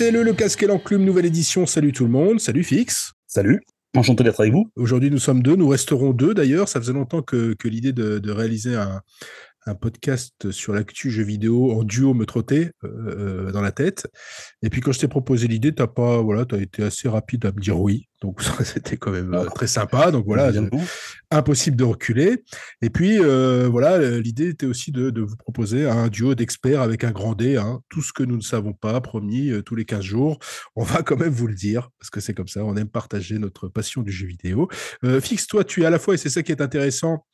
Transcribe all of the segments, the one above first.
LCLE, le casque et l'enclume, nouvelle édition. Salut tout le monde. Salut Fix. Salut. Enchanté d'être avec vous. Aujourd'hui, nous sommes deux. Nous resterons deux d'ailleurs. Ça faisait longtemps que, l'idée de, réaliser un, un podcast sur l'actu jeux vidéo en duo me trottait euh, euh, dans la tête. Et puis quand je t'ai proposé l'idée, t'as pas, voilà, as été assez rapide à me dire oui. Donc c'était quand même euh, très sympa. Donc voilà, impossible de reculer. Et puis voilà, l'idée était aussi de, vous proposer un duo d'experts avec un grand D. Hein. Tout ce que nous ne savons pas, promis, tous les 15 jours, on va quand même vous le dire parce que c'est comme ça. On aime partager notre passion du jeu vidéo. Fixe, toi, tu es à la fois, et c'est ça qui est intéressant.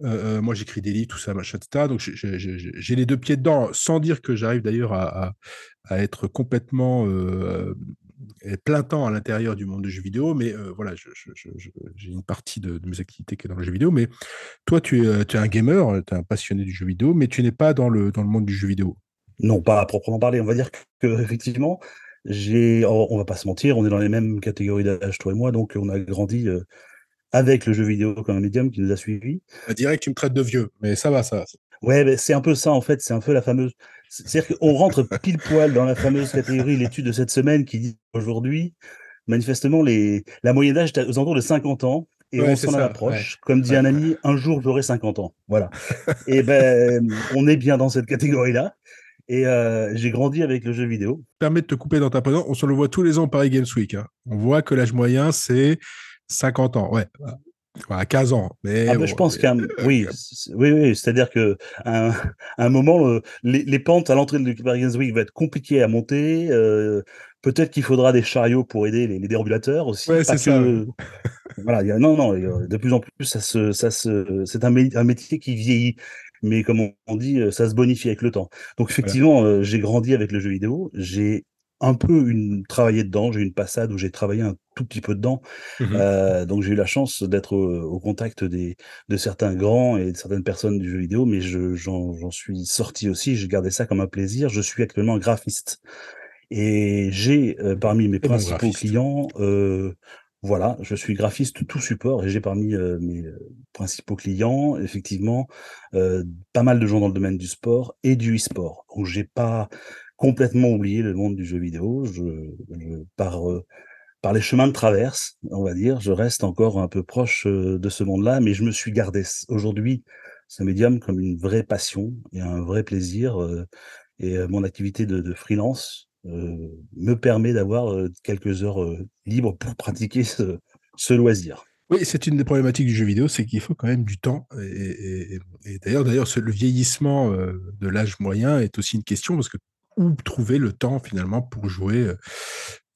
moi, j'écris des livres, tout ça, machin, etc. Donc j'ai les deux pieds dedans, sans dire que j'arrive d'ailleurs à, être complètement euh, plein temps à l'intérieur du monde du jeu vidéo, mais euh, voilà, j'ai une partie de, mes activités qui est dans le jeu vidéo. Mais toi, tu es, tu es un gamer, tu es un passionné du jeu vidéo, mais tu n'es pas dans le, dans le monde du jeu vidéo. Non, pas à proprement parler. On va dire que effectivement, j'ai, oh, on va pas se mentir, on est dans les mêmes catégories d'âge, toi et moi, donc on a grandi. Euh, avec le jeu vidéo comme un médium qui nous a suivis. Direct, tu me traites de vieux, mais ça va, ça. Ouais, c'est un peu ça en fait, c'est un peu la fameuse. C'est-à-dire qu'on rentre pile poil dans la fameuse catégorie, l'étude de cette semaine qui dit aujourd'hui, manifestement, les... la moyenne d'âge est aux alentours de 50 ans. Et on s'en approche. Comme dit un ami, un jour j'aurai 50 ans. Voilà. et ben, on est bien dans cette catégorie-là. Et euh, j'ai grandi avec le jeu vidéo. Permet de te couper dans ta présence. On se le voit tous les ans Paris Games Week. Hein. On voit que l'âge moyen, c'est 50 ans. Ouais à 15 ans. Mais ah, je pense qu'un oui, oui, oui, c'est-à-dire que un, un moment, euh, les, pentes à l'entrée de Paris Games Week vont être compliquées à monter. Euh, peut-être qu'il faudra des chariots pour aider les, déambulateurs aussi. Ouais, c'est ça. voilà, y a, non, non, de plus en plus, ça se, ça se, c'est un, un, métier qui vieillit. Mais comme on dit, ça se bonifie avec le temps. Donc effectivement, euh, j'ai grandi avec le jeu vidéo. J'ai un peu une, travaillé dedans. J'ai eu une passade où j'ai travaillé un tout petit peu dedans. Mmh euh, donc j'ai eu la chance d'être au, contact des, de certains grands et de certaines personnes du jeu vidéo, mais j'en suis sorti aussi. J'ai gardé ça comme un plaisir. Je suis actuellement graphiste. Et j'ai euh, parmi mes principaux clients, euh, voilà, je suis graphiste tout support et j'ai parmi mes principaux clients, effectivement, pas mal de gens dans le domaine du sport et du e-sport. Donc j'ai pas complètement oublié le monde du jeu vidéo. Par, euh, par les chemins de traverse, on va dire, je reste encore un peu proche euh, de ce monde-là, mais je me suis gardé aujourd'hui ce médium comme une vraie passion et un vrai plaisir. Euh, et mon activité de, freelance me permet d'avoir quelques heures libres pour pratiquer ce, loisir. Oui, c'est une des problématiques du jeu vidéo, c'est qu'il faut quand même du temps. Et, d'ailleurs, d'ailleurs, le vieillissement de l'âge moyen est aussi une question parce que où trouver le temps finalement pour jouer, euh,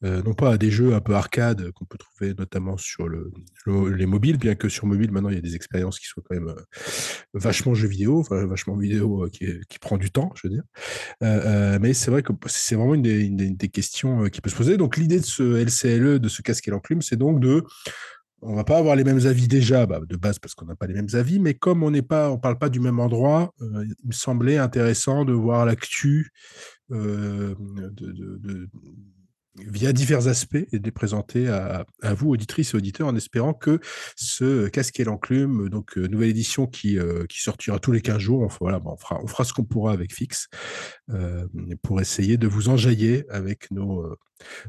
euh, non pas à des jeux un peu arcade qu'on peut trouver notamment sur le, les mobiles, bien que sur mobile maintenant il y a des expériences qui sont quand même euh, vachement jeux vidéo, enfin, vachement vidéo qui, qui, prend du temps, je veux dire. mais c'est vrai que c'est vraiment une des, questions qui peut se poser. Donc l'idée de ce LCLE, de ce casque et l'enclume, c'est donc de on va pas avoir les mêmes avis déjà, bah, de base parce qu'on n'a pas les mêmes avis, mais comme on n'est pas, on parle pas du même endroit, il me semblait intéressant de voir l'actu euh, via divers aspects et de les présenter à, vous, auditrices et auditeurs, en espérant que ce casque et l'enclume, donc euh, nouvelle édition qui, euh, qui sortira tous les 15 jours, on, fera, on fera ce qu'on pourra avec Fix pour essayer de vous enjailler avec nos,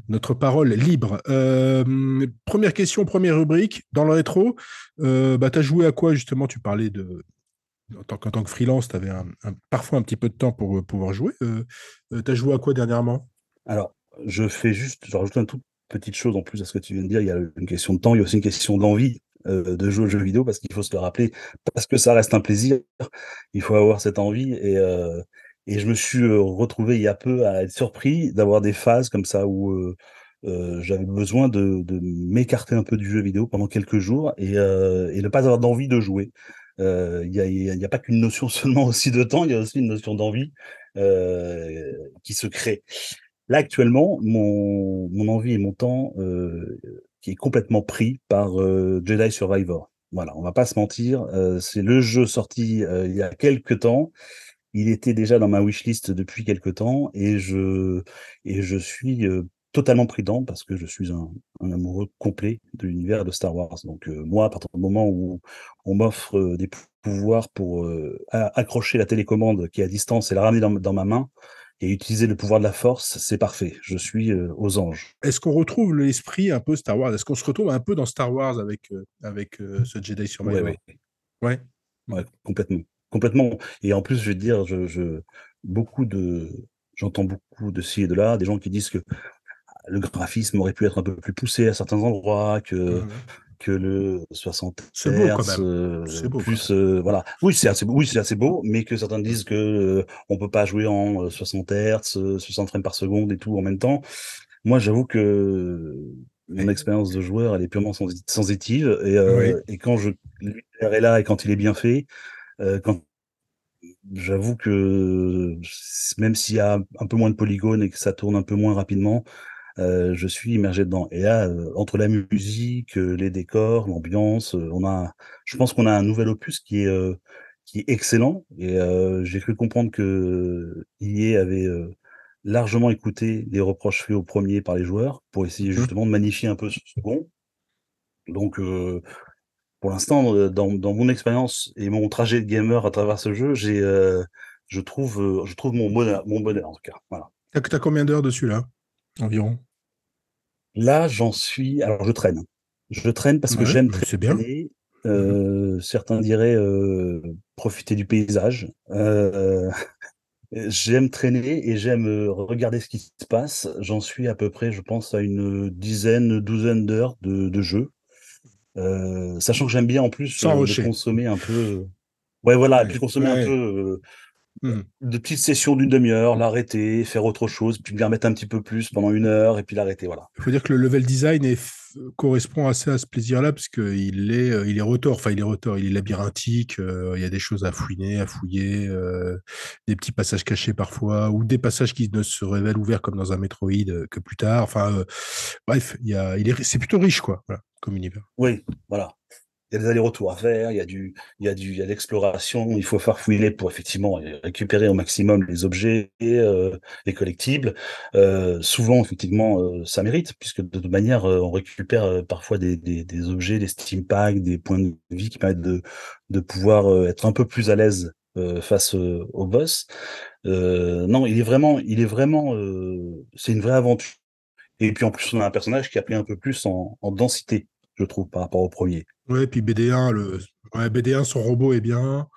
notre parole libre. première question, première rubrique, dans le rétro, bah, tu as joué à quoi justement? Tu parlais de, en tant, tant que freelance, tu avais parfois un petit peu de temps pour euh, pouvoir jouer. Euh, euh, tu as joué à quoi dernièrement? Alors, je fais juste, je rajoute une toute petite chose en plus à ce que tu viens de dire. Il y a une question de temps, il y a aussi une question d'envie de jouer aux jeux vidéo parce qu'il faut se le rappeler, parce que ça reste un plaisir. Il faut avoir cette envie. Et, et je me suis retrouvé il y a peu à être surpris d'avoir des phases comme ça où. j'avais besoin de, m'écarter un peu du jeu vidéo pendant quelques jours et, et ne pas avoir d'envie de jouer. Euh, il n'y a, pas qu'une notion seulement aussi de temps, il y a aussi une notion d'envie euh, qui se crée. Là, actuellement, mon, mon envie et mon temps euh, qui est complètement pris par Jedi Survivor. Voilà, on va pas se mentir, c'est le jeu sorti il y a quelques temps. Il était déjà dans ma wishlist depuis quelques temps et je et je suis totalement prudent parce que je suis un, amoureux complet de l'univers de Star Wars. Donc euh, moi, à partir du moment où on m'offre des pouvoirs pour euh, accrocher la télécommande qui est à distance et la ramener dans, ma main, et utiliser le pouvoir de la force, c'est parfait. Je suis euh, aux anges. Est-ce qu'on retrouve l'esprit un peu Star Wars? Est-ce qu'on se retrouve un peu dans Star Wars avec, euh, avec euh, ce Jedi sur Ouais, ouais. ouais. Ouais, complètement. Complètement. Et en plus, je vais te dire, je, je beaucoup de, j'entends beaucoup de ci et de là, des gens qui disent que le graphisme aurait pu être un peu plus poussé à certains endroits, que Mhm. que le 60 C'est beau quand Hz, même. euh, C'est beau, plus euh, voilà. Oui, c'est assez beau, oui, c'est assez beau, mais que certains disent que euh, on peut pas jouer en euh, 60 Hz, euh, 60 frames par seconde et tout en même temps. Moi, j'avoue que mon expérience de joueur, elle est purement sensi- sensitive et, euh, Oui. et quand je est là et quand il est bien fait, euh, quand j'avoue que même s'il y a un peu moins de polygones et que ça tourne un peu moins rapidement, euh, je suis immergé dedans. Et là, euh, entre la musique, euh, les décors, l'ambiance, on a, je pense qu'on a un nouvel opus qui est qui est excellent. Et j'ai cru comprendre que EA avait largement écouté les reproches faits au premier par les joueurs pour essayer Mhm. justement de magnifier un peu ce second. Donc, pour l'instant, dans, dans mon expérience et mon trajet de gamer à travers ce jeu, j'ai, je trouve, je trouve mon bonheur, mon bonheur en tout cas. Voilà. T'as t'as combien d'heures dessus là? Environ Là, j'en suis. Alors, je traîne. Je traîne parce que Ouais, j'aime bah, bien. traîner. Euh, Certains diraient euh, profiter du paysage. Euh, j'aime traîner et j'aime regarder ce qui se passe. J'en suis à peu près, je pense, à une dizaine, douzaine d'heures de, de jeu. Sachant que j'aime bien en plus Sans consommer un peu. Ouais, voilà, et puis consommer ouais. un peu euh, Mhm. de petites sessions d'une demi-heure, l'arrêter, faire autre chose, puis m'y remettre un petit peu plus pendant une heure et puis l'arrêter. Voilà. Il faut dire que le level design est correspond assez à ce plaisir-là, parce qu'il est, euh, il est retors, enfin il est retors, il est labyrinthique, euh, il y a des choses à fouiner, à fouiller, euh, des petits passages cachés parfois, ou des passages qui ne se révèlent ouverts comme dans un Metroid que plus tard. Enfin, euh, bref, il y a, il est, c'est plutôt riche, quoi, voilà, comme univers. Oui, voilà. Il y a des allers-retours à faire, il y a du, il y a du, il y a de l'exploration. Il faut faire fouiller pour effectivement récupérer au maximum les objets, euh, les collectibles. Euh, souvent, effectivement, euh, ça mérite puisque de toute manière, euh, on récupère euh, parfois des, des, des objets, des steam packs, des points de vie qui permettent de, de pouvoir euh, être un peu plus à l'aise face au boss. Non, il est vraiment, il est vraiment, c'est une vraie aventure. Et puis en plus, on a un personnage qui a pris un peu plus en, en densité, je trouve, par rapport au premier. Ouais, puis BD1, le, ouais, BD1, son robot est bien.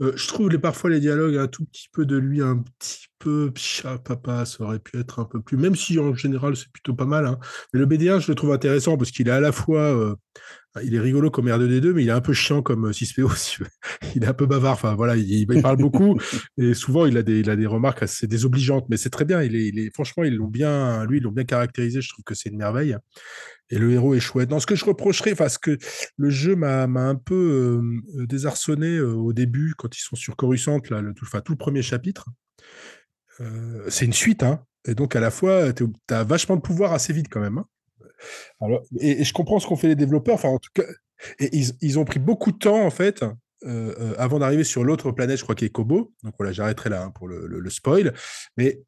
Euh, je trouve les, parfois les dialogues un tout petit peu de lui, un petit peu pcha, papa, ça aurait pu être un peu plus, même si en général c'est plutôt pas mal. Hein. Mais le BD1, je le trouve intéressant parce qu'il est à la fois, euh, il est rigolo comme R2D2, mais il est un peu chiant comme euh, 6PO. si tu veux. il est un peu bavard. Enfin voilà, il, il parle beaucoup et souvent il a des, il a des remarques assez désobligeantes, mais c'est très bien. Il est, il est, franchement, ils l'ont bien, lui, ils l'ont bien caractérisé. Je trouve que c'est une merveille. Et le héros est chouette. Non, ce que je reprocherais, enfin, ce que le jeu m'a un peu euh, désarçonné euh, au début, quand ils sont sur Coruscant, là, le, tout, le premier chapitre. Euh, c'est une suite, hein. Et donc, à la fois, tu as vachement de pouvoir assez vite quand même. Hein. Et, je comprends ce qu'ont fait les développeurs. Enfin, en tout cas, ils, ont pris beaucoup de temps, en fait, avant d'arriver sur l'autre planète, je crois, qui est Kobo. Donc, voilà, j'arrêterai là hein, pour le, spoil. Mais,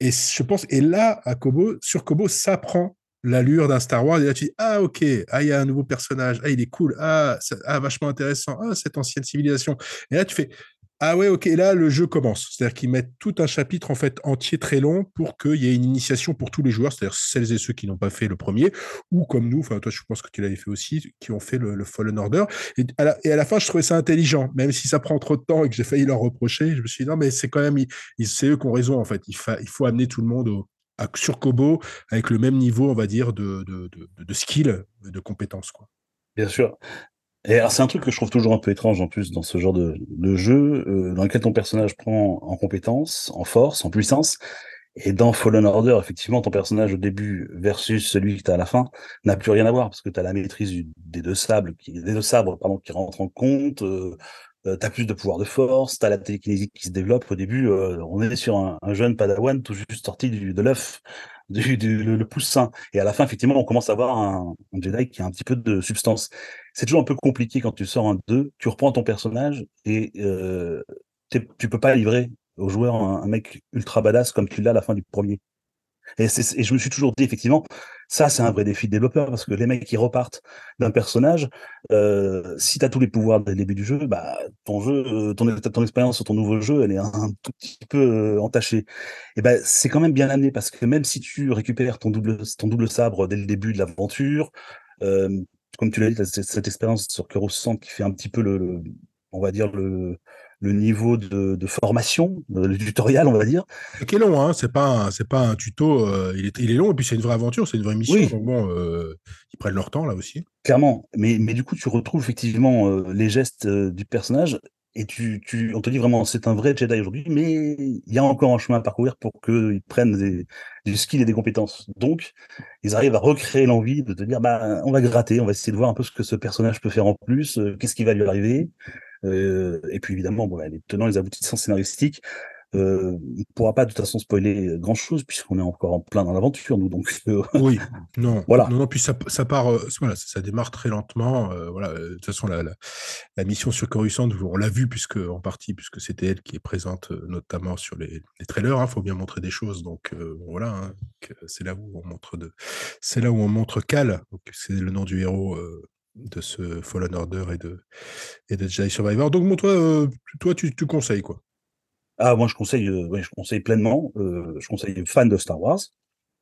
et je pense, et là, à Kobo, sur Kobo, ça prend l'allure d'un Star Wars. Et là, tu dis, ah, ok, ah, il y a un nouveau personnage, ah, il est cool, ah, ah, vachement intéressant, ah, cette ancienne civilisation. Et là, tu fais, ah ouais, ok, là, le jeu commence. C'est-à-dire qu'ils mettent tout un chapitre, en fait, entier, très long, pour qu'il y ait une initiation pour tous les joueurs, c'est-à-dire celles et ceux qui n'ont pas fait le premier, ou comme nous, enfin, toi, je pense que tu l'avais fait aussi, qui ont fait le, le Fallen Order. Et à, la, et à, la, fin, je trouvais ça intelligent, même si ça prend trop de temps et que j'ai failli leur reprocher. Je me suis dit, non, mais c'est quand même, c'est eux qui ont raison, en fait. Il, il faut amener tout le monde au, sur Kobo avec le même niveau, on va dire, de, de, de, de skill, de compétences. Quoi. Bien sûr. Et c'est un truc que je trouve toujours un peu étrange en plus dans ce genre de, jeu, euh, dans lequel ton personnage prend en compétences, en force, en puissance. Et dans Fallen Order, effectivement, ton personnage au début versus celui que tu as à la fin n'a plus rien à voir parce que tu as la maîtrise des deux sabres qui rentrent en compte. Euh, euh, tu as plus de pouvoir de force, tu as la télékinésie qui se développe. Au début, euh, on est sur un, un, jeune padawan tout juste sorti du, de l'œuf, du, du le, poussin. Et à la fin, effectivement, on commence à avoir un, un Jedi qui a un petit peu de substance. C'est toujours un peu compliqué quand tu sors un 2, tu reprends ton personnage et euh, tu peux pas livrer au joueur un, mec ultra badass comme tu l'as à la fin du premier. Et, je me suis toujours dit, effectivement, ça, c'est un vrai défi de développeur parce que les mecs qui repartent d'un personnage, euh, si tu as tous les pouvoirs dès le début du jeu, bah, ton jeu, euh, ton, expérience sur ton nouveau jeu, elle est un, tout petit peu euh, entachée. Et ben, c'est quand même bien amené parce que même si tu récupères ton double, sabre dès le début de l'aventure, comme tu l'as dit, cette, expérience sur Centre qui fait un petit peu le on va dire le, le niveau de, de, formation, le tutoriel, on va dire. Qui est long, hein c'est pas c'est pas un tuto, euh, il, est, il est long et puis c'est une vraie aventure, c'est une vraie mission. Donc bon, euh, ils prennent leur temps là aussi. Clairement, mais mais du coup tu retrouves effectivement euh, les gestes euh, du personnage et tu, tu on te dit vraiment c'est un vrai Jedi aujourd'hui, mais il y a encore un chemin à parcourir pour qu'ils prennent des, des skills et des compétences. Donc ils arrivent à recréer l'envie de te dire bah on va gratter, on va essayer de voir un peu ce que ce personnage peut faire en plus, euh, qu'est-ce qui va lui arriver. Euh, et puis évidemment, bon, bah, les tenants, les aboutissants scénaristiques. Euh, on ne pourra pas de toute façon spoiler grand chose puisqu'on est encore en plein dans l'aventure nous donc euh, oui non voilà non, non puis ça, ça part euh, voilà ça, ça, démarre très lentement voilà de toute façon la, la, la mission sur Coruscant on l'a vu puisque en partie puisque c'était elle qui est présente notamment sur les, les trailers il hein, faut bien montrer des choses donc voilà hein, c'est là où on montre de c'est là où on montre Cal c'est le nom du héros de ce Fallen Order et de, et de Jedi Survivor. Donc, bon, toi, euh, toi tu, conseilles quoi Ah, moi, je conseille, euh, je conseille pleinement. Euh, je conseille aux fans de Star Wars.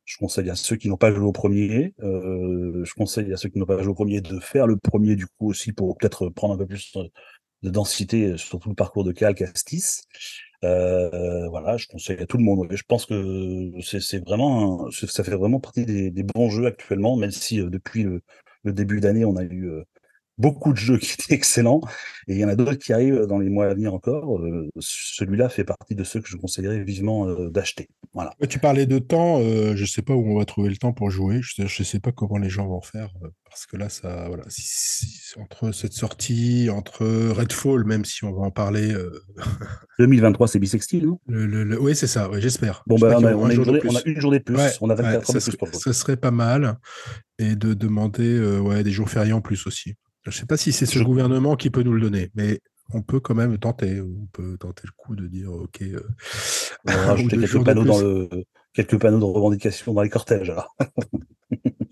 Je conseille à ceux qui n'ont pas joué au premier. Je conseille à ceux qui n'ont pas joué au premier de faire le premier, du coup, aussi, pour peut-être prendre un peu plus de densité sur tout le parcours de Cal Castis. Voilà, je conseille à tout le monde. Je pense que c'est vraiment, ça fait vraiment partie des, bons jeux actuellement, même si depuis le, le début d'année, on a eu euh, beaucoup de jeux qui étaient excellents, et il y en a d'autres qui arrivent dans les mois à venir encore. Euh, Celui-là fait partie de ceux que je conseillerais vivement euh, d'acheter. Voilà. Tu parlais de temps, euh, je sais pas où on va trouver le temps pour jouer. Je, je sais pas comment les gens vont faire parce que là, ça, voilà, si, si, entre cette sortie, entre Redfall, même si on va en parler. 2023, c'est bisextile, non? le, le, le, Oui, c'est ça. Ouais, J'espère. Bon, bah, on, a, on, a journée, on, a une journée de plus. Ouais, on a 24 ouais, heures de plus pour. Ça serait pas mal, et de demander ouais, des jours fériés en plus aussi. Je ne sais pas si c'est ce je... gouvernement qui peut nous le donner, mais on peut quand même tenter. On peut tenter le coup de dire OK. Euh, on va rajouter quelques panneaux, dans le, quelques panneaux de revendication dans les cortèges. Alors.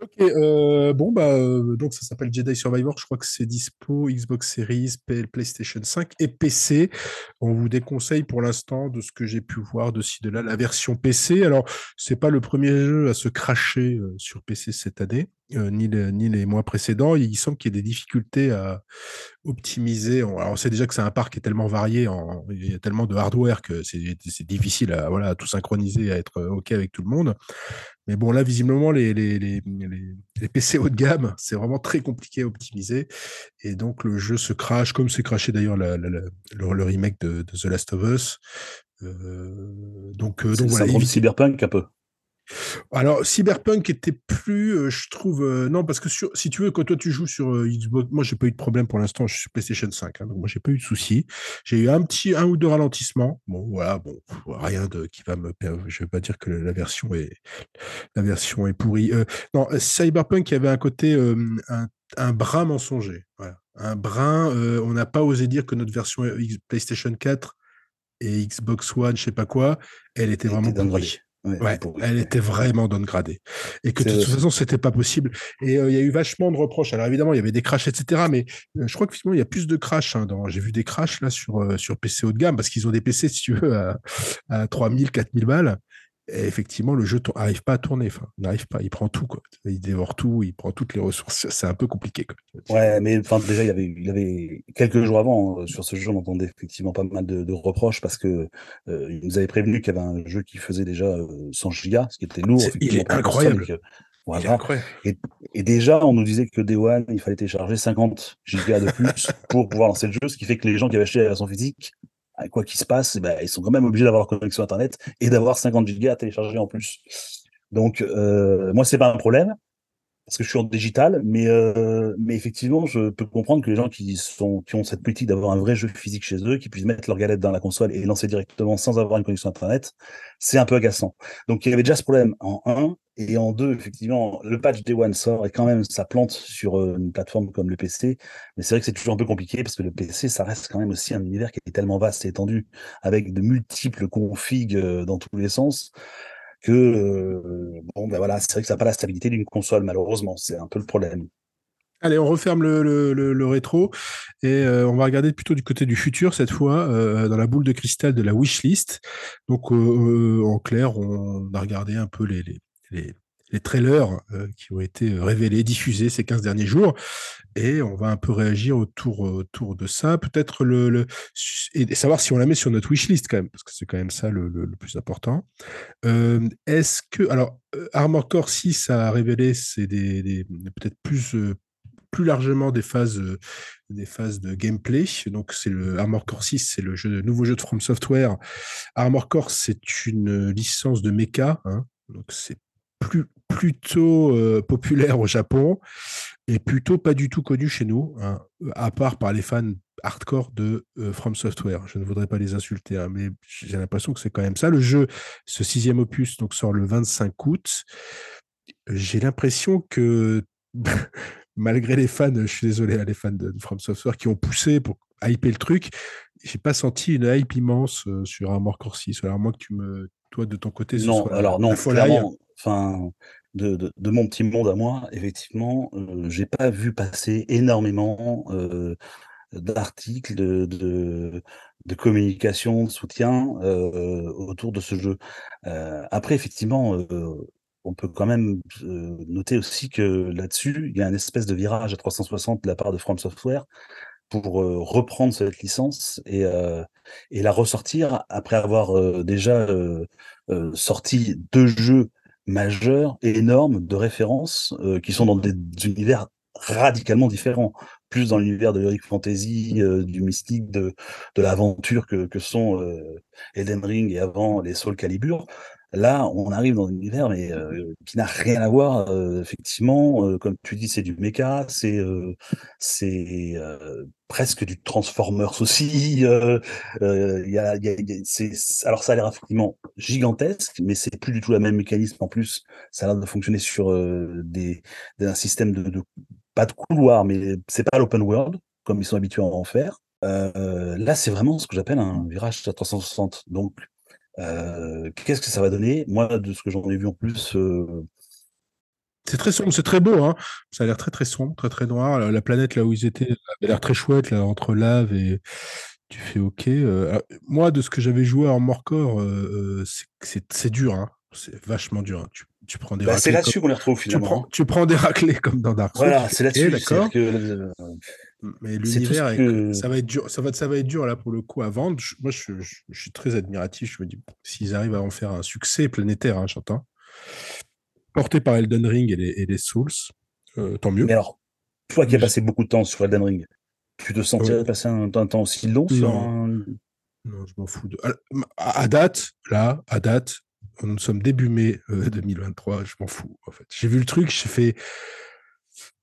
ok, euh, bon, bah, euh, donc ça s'appelle Jedi Survivor. Je crois que c'est dispo Xbox Series, PlayStation 5 et PC. On vous déconseille pour l'instant de ce que j'ai pu voir de ci, de là, la version PC. Alors, c'est pas le premier jeu à se cracher euh, sur PC cette année. Euh, ni, les, ni, les, mois précédents. Il semble qu'il y ait des difficultés à optimiser. Alors, on sait déjà que c'est un parc qui est tellement varié, en, il y a tellement de hardware que c'est difficile à, voilà, à tout synchroniser, à être OK avec tout le monde. Mais bon, là, visiblement, les, les, les, les PC haut de gamme, c'est vraiment très compliqué à optimiser. Et donc, le jeu se crache, comme c'est craché d'ailleurs le, le, remake de, de, The Last of Us. Euh, donc, donc voilà. Ça cyberpunk un peu. Alors, Cyberpunk était plus, euh, je trouve, euh, non, parce que sur, si tu veux, quand toi tu joues sur euh, Xbox, moi j'ai pas eu de problème pour l'instant, je suis sur PlayStation 5, hein, donc moi j'ai pas eu de soucis. J'ai eu un petit, un ou deux ralentissements. Bon, voilà, bon, rien de qui va me, je vais pas dire que la version est, la version est pourrie. Non, Cyberpunk, il y avait un côté, un, un, brin mensonger, voilà. un brin. on n'a pas osé dire que notre version PlayStation 4 et Xbox One, je sais pas quoi, elle était vraiment pourrie. Ouais, ouais elle était vraiment downgradée. Et que de toute façon, c'était pas possible. Et euh, il euh, y a eu vachement de reproches. Alors évidemment, il y avait des crashs, etc. Mais euh, je crois que finalement, il y a plus de crashs. Hein, dans... J'ai vu des crashs là sur, euh, sur PC haut de gamme parce qu'ils ont des PC, si tu veux, à, à 3000, 4000 balles. Et effectivement, le jeu n'arrive pas à tourner. Enfin, n'arrive pas. Il prend tout, quoi. Il dévore tout. Il prend toutes les ressources. C'est un peu compliqué. Quoi. Ouais, mais enfin, déjà, il avait, il avait quelques jours avant euh, sur ce jeu, on entendait effectivement pas mal de, de reproches parce que euh, il nous avait prévenu qu'il y avait un jeu qui faisait déjà euh, 100 gigas, ce qui était lourd. il est incroyable. Que, voilà. incroyable. Et, et, déjà, on nous disait que Day One, il fallait télécharger 50 gigas de plus pour pouvoir lancer le jeu, ce qui fait que les gens qui avaient acheté la version physique quoi qu'il se passe, bah, ils sont quand même obligés d'avoir connexion Internet et d'avoir 50 gigas à télécharger en plus. Donc, euh, moi, c'est pas un problème parce que je suis en digital, mais euh, mais effectivement, je peux comprendre que les gens qui sont qui ont cette politique d'avoir un vrai jeu physique chez eux, qui puissent mettre leur galette dans la console et lancer directement sans avoir une connexion internet, c'est un peu agaçant. Donc il y avait déjà ce problème en 1 et en 2, effectivement, le patch Day One sort et quand même ça plante sur euh, une plateforme comme le PC, mais c'est vrai que c'est toujours un peu compliqué parce que le PC, ça reste quand même aussi un univers qui est tellement vaste et étendu avec de multiples configs euh, dans tous les sens que bon, ben voilà, c'est vrai que ça n'a pas la stabilité d'une console, malheureusement. C'est un peu le problème. Allez, on referme le, rétro et on va regarder plutôt du côté du futur cette fois, dans la boule de cristal de la wishlist. Donc, en clair, on a regardé un peu les trailers euh, qui ont été euh, révélés, diffusés ces 15 derniers jours. Et on va un peu réagir autour, autour de ça. Peut-être le, et savoir si on la met sur notre wishlist quand même, parce que c'est quand même ça le, plus important. Euh, est-ce que. Alors, Armor Core 6 a révélé c'est des, peut-être plus. plus largement des phases, des phases de gameplay. Donc, c'est le Armor Core 6, c'est le nouveau jeu de From Software. Armor Core, c'est une licence de mecha. Hein. donc, c'est plus, plutôt euh, populaire au Japon et plutôt pas du tout connu chez nous, hein, à part par les fans hardcore de euh, From Software. Je ne voudrais pas les insulter, hein, mais j'ai l'impression que c'est quand même ça. Le jeu, ce sixième opus, donc sort le 25 août. J'ai l'impression que malgré les fans, je suis désolé, hein, les fans de, From Software qui ont poussé pour hyper le truc, j'ai pas senti une hype immense euh, sur Armor Core 6. Alors, moi que tu me, toi, de ton côté, non, alors non, clairement, enfin, de, mon petit monde à moi, effectivement, euh, j'ai pas vu passer énormément euh, d'articles, de, de, de, communication, de soutien euh, autour de ce jeu. après, effectivement, on peut quand même noter aussi que là-dessus, il y a une espèce de virage à 360 de la part de From Software pour reprendre cette licence et, et la ressortir après avoir déjà sorti deux jeux majeurs énormes de référence qui sont dans des univers radicalement différents, plus dans l'univers de l'heroic fantasy, du mystique, de, de l'aventure que, que sont Eden Ring et avant les Soul Calibur. Là, on arrive dans un univers mais euh, qui n'a rien à voir. Euh, effectivement, euh, comme tu dis, c'est du méca, c'est presque du Transformers aussi. Y a, y a, alors ça a l'air effectivement gigantesque, mais c'est plus du tout la même mécanisme. En plus, ça a l'air de fonctionner sur des, un système de, de, pas de couloir, mais c'est pas l'open world comme ils sont habitués à en faire. là, c'est vraiment ce que j'appelle un virage à 360. Donc euh, qu'est-ce que ça va donner? Moi, de ce que j'en ai vu en plus. Euh, c'est très sombre, c'est très beau, hein ça a l'air très très sombre, très très noir. La, planète là où ils étaient avait l'air très chouette, là, entre lave et tu fais OK. Euh, moi, de ce que j'avais joué en Morcor, c'est dur, hein c'est vachement dur. Hein. Tu, tu, prends des bah, C'est là-dessus qu'on les retrouve finalement. Tu prends, tu prends, des raclés comme dans Dark Souls. Voilà, c'est là-dessus. D'accord. Que... Mais l'univers, ça va être dur. Ça va, ça va être dur là pour le coup à vendre. moi, je, suis très admiratif. Je me dis, s'ils arrivent à en faire un succès planétaire, hein, j'entends, porté par Elden Ring et les, et les Souls, euh, tant mieux. Mais alors, toi qui as passé beaucoup de temps sur Elden Ring, tu te sentirais passer un, temps aussi long sur un... Non, je m'en fous. De... À, date, là, à date, nous sommes début mai 2023, euh, je m'en fous en fait. J'ai vu le truc, j'ai fait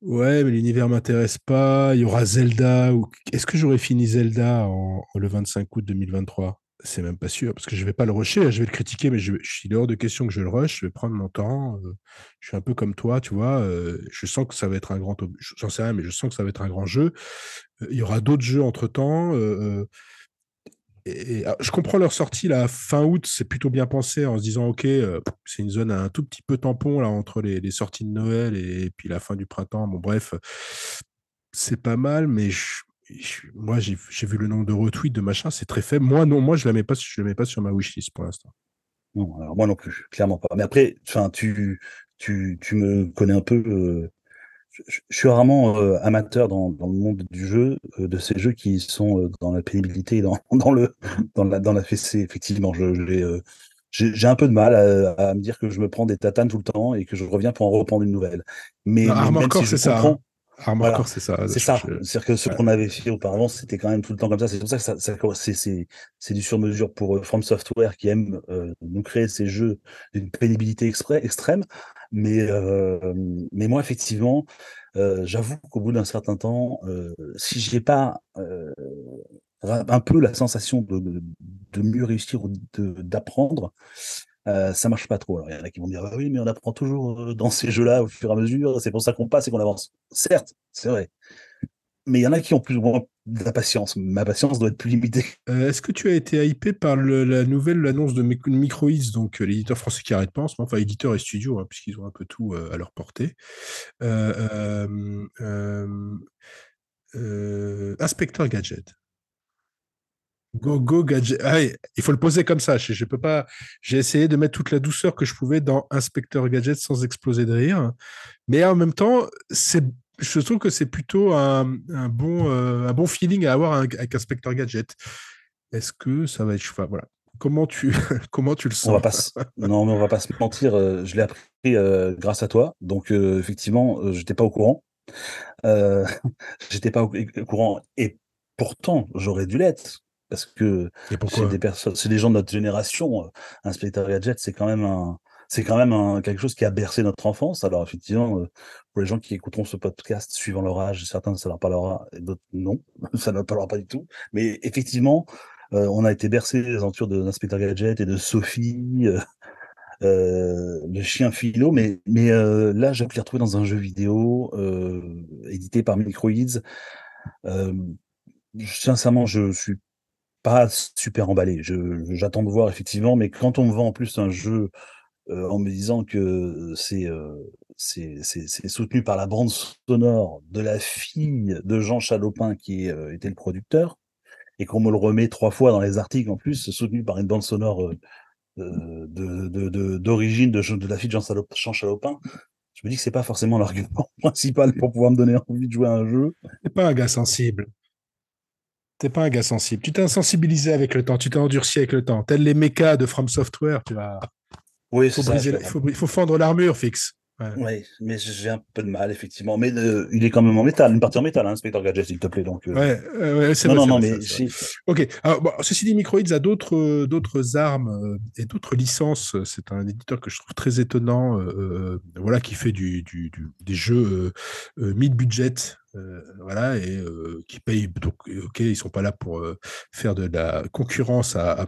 ouais, mais l'univers m'intéresse pas, il y aura Zelda est-ce que j'aurais fini Zelda en, le 25 août 2023 c'est même pas sûr, parce que je vais pas le rusher, je vais le critiquer, mais je, suis dehors de question que je le rush, je vais prendre mon temps. Euh, je suis un peu comme toi, tu vois. Euh, je sens que ça va être un grand. J'en sais rien, mais je sens que ça va être un grand jeu. Il y aura d'autres jeux entre temps ah, je comprends leur sortie là fin août, c'est plutôt bien pensé en se disant ok, euh, c'est une zone un tout petit peu tampon là entre les, sorties de Noël et, puis la fin du printemps. Bon bref, c'est pas mal, mais moi j'ai vu le nombre de retweets de machin, c'est très faible. Moi non, moi je la pas, je la mets pas sur ma wishlist pour l'instant. Non, alors moi non plus, clairement pas. Mais après, tu, tu, tu me connais un peu. Euh, je, suis vraiment euh, amateur dans, dans, le monde du jeu, euh, de ces jeux qui sont euh, dans la pénibilité, dans, dans, le, dans, la, dans la fessée. Effectivement, je, j'ai un peu de mal à, me dire que je me prends des tatanes tout le temps et que je reviens pour en reprendre une nouvelle. Mais, mais même si c'est ça. Hein. Armor c'est ça. C'est ça. C'est-à-dire que ce qu'on avait fait auparavant, c'était quand même tout le temps comme ça. C'est pour ça que ça, ça c'est du sur-mesure pour From Software qui aime nous créer ces jeux d'une pénibilité extrême. Mais, euh, mais moi, effectivement, euh, j'avoue qu'au bout d'un certain temps, euh, si j'ai pas euh, un peu la sensation de, de, de mieux réussir ou d'apprendre, euh, ça marche pas trop. Alors, il y en a qui vont dire, ah oui, mais on apprend toujours dans ces jeux-là au fur et à mesure, c'est pour ça qu'on passe et qu'on avance. Certes, c'est vrai. mais il y en a qui ont plus ou moins de la patience. Ma patience doit être plus limitée. Euh, est-ce que tu as été hypé par la nouvelle l'annonce de Microids, donc euh, l'éditeur français qui arrête pas en enfin éditeur et studio, hein, puisqu'ils ont un peu tout à leur portée. Inspecteur Gadget. Go, go, gadget. Ah il faut le poser comme ça. Je, je peux pas. J'ai essayé de mettre toute la douceur que je pouvais dans Inspecteur Gadget sans exploser de rire. Mais en même temps, c'est, je trouve que c'est plutôt un, bon, euh, un bon feeling à avoir avec Inspecteur Gadget. Est-ce que ça va être. Enfin, voilà. Comment tu, comment tu le sens on va pas, Non, mais on va pas se mentir. Euh, je l'ai appris euh, grâce à toi. Donc, effectivement, j'étais pas au courant. j'étais pas au courant. Et pourtant, j'aurais dû l'être parce que c'est des personnes, c'est des gens de notre génération. Euh, Inspecteur Gadget, c'est quand même un, c'est quand même un, quelque chose qui a bercé notre enfance. Alors effectivement, euh, pour les gens qui écouteront ce podcast, suivant leur âge, certains ça leur parlera, et d'autres non, ça ne leur parlera pas du tout. Mais effectivement, euh, on a été bercé les aventures de l'inspecteur Gadget et de Sophie. le chien philo, mais, mais là, j'ai pu les retrouver dans un jeu vidéo édité par Microids. sincèrement, je suis pas super emballé. J'attends de voir effectivement, mais quand on me vend en plus un jeu euh, en me disant que c'est euh, c'est soutenu par la bande sonore de la fille de Jean Chalopin qui euh, était le producteur, et qu'on me le remet trois fois dans les articles en plus, soutenu par une bande sonore d'origine de, la fille de Jean, Chalopin, je me dis que c'est pas forcément l'argument principal pour pouvoir me donner envie de jouer à un jeu. C'est pas un gars sensible. T'es pas un gars sensible. Tu t'es insensibilisé avec le temps, tu t'es endurci avec le temps. Tel les mechas de From Software, tu vas. Oui, faut, il faut, fendre l'armure fixe. Oui, mais j'ai un peu de mal, effectivement. Mais euh, il est quand même en métal, une partie en métal, hein, Inspector Gadget, s'il te plaît. Donc, euh. Ouais, c'est Non, non, non, mais. Ok. Alors, ceci dit, Microids a d'autres, euh, d'autres armes et d'autres licences. C'est un éditeur que je trouve très étonnant, voilà, qui fait du, du, des jeux mid-budget euh, voilà, et euh, qui payent. Donc, ok, ils sont pas là pour euh, faire de la concurrence à,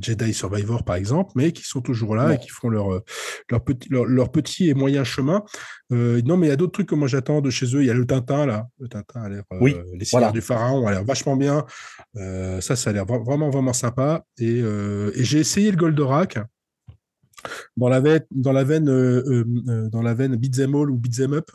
Jedi Survivor, par exemple, mais qui sont toujours là et qui font leur, leur, petit, leur, petit et moyen chemin. non, mais il y a d'autres trucs que moi j'attends de chez eux. Il y a le Tintin, là. Le Tintin a l'air. oui, les voilà. du Pharaon a l'air vachement bien. ça, ça a l'air vraiment, vraiment sympa. Et, et j'ai essayé le Goldorak dans la veine, dans la veine, dans la veine Beat'em All ou Beat'em Up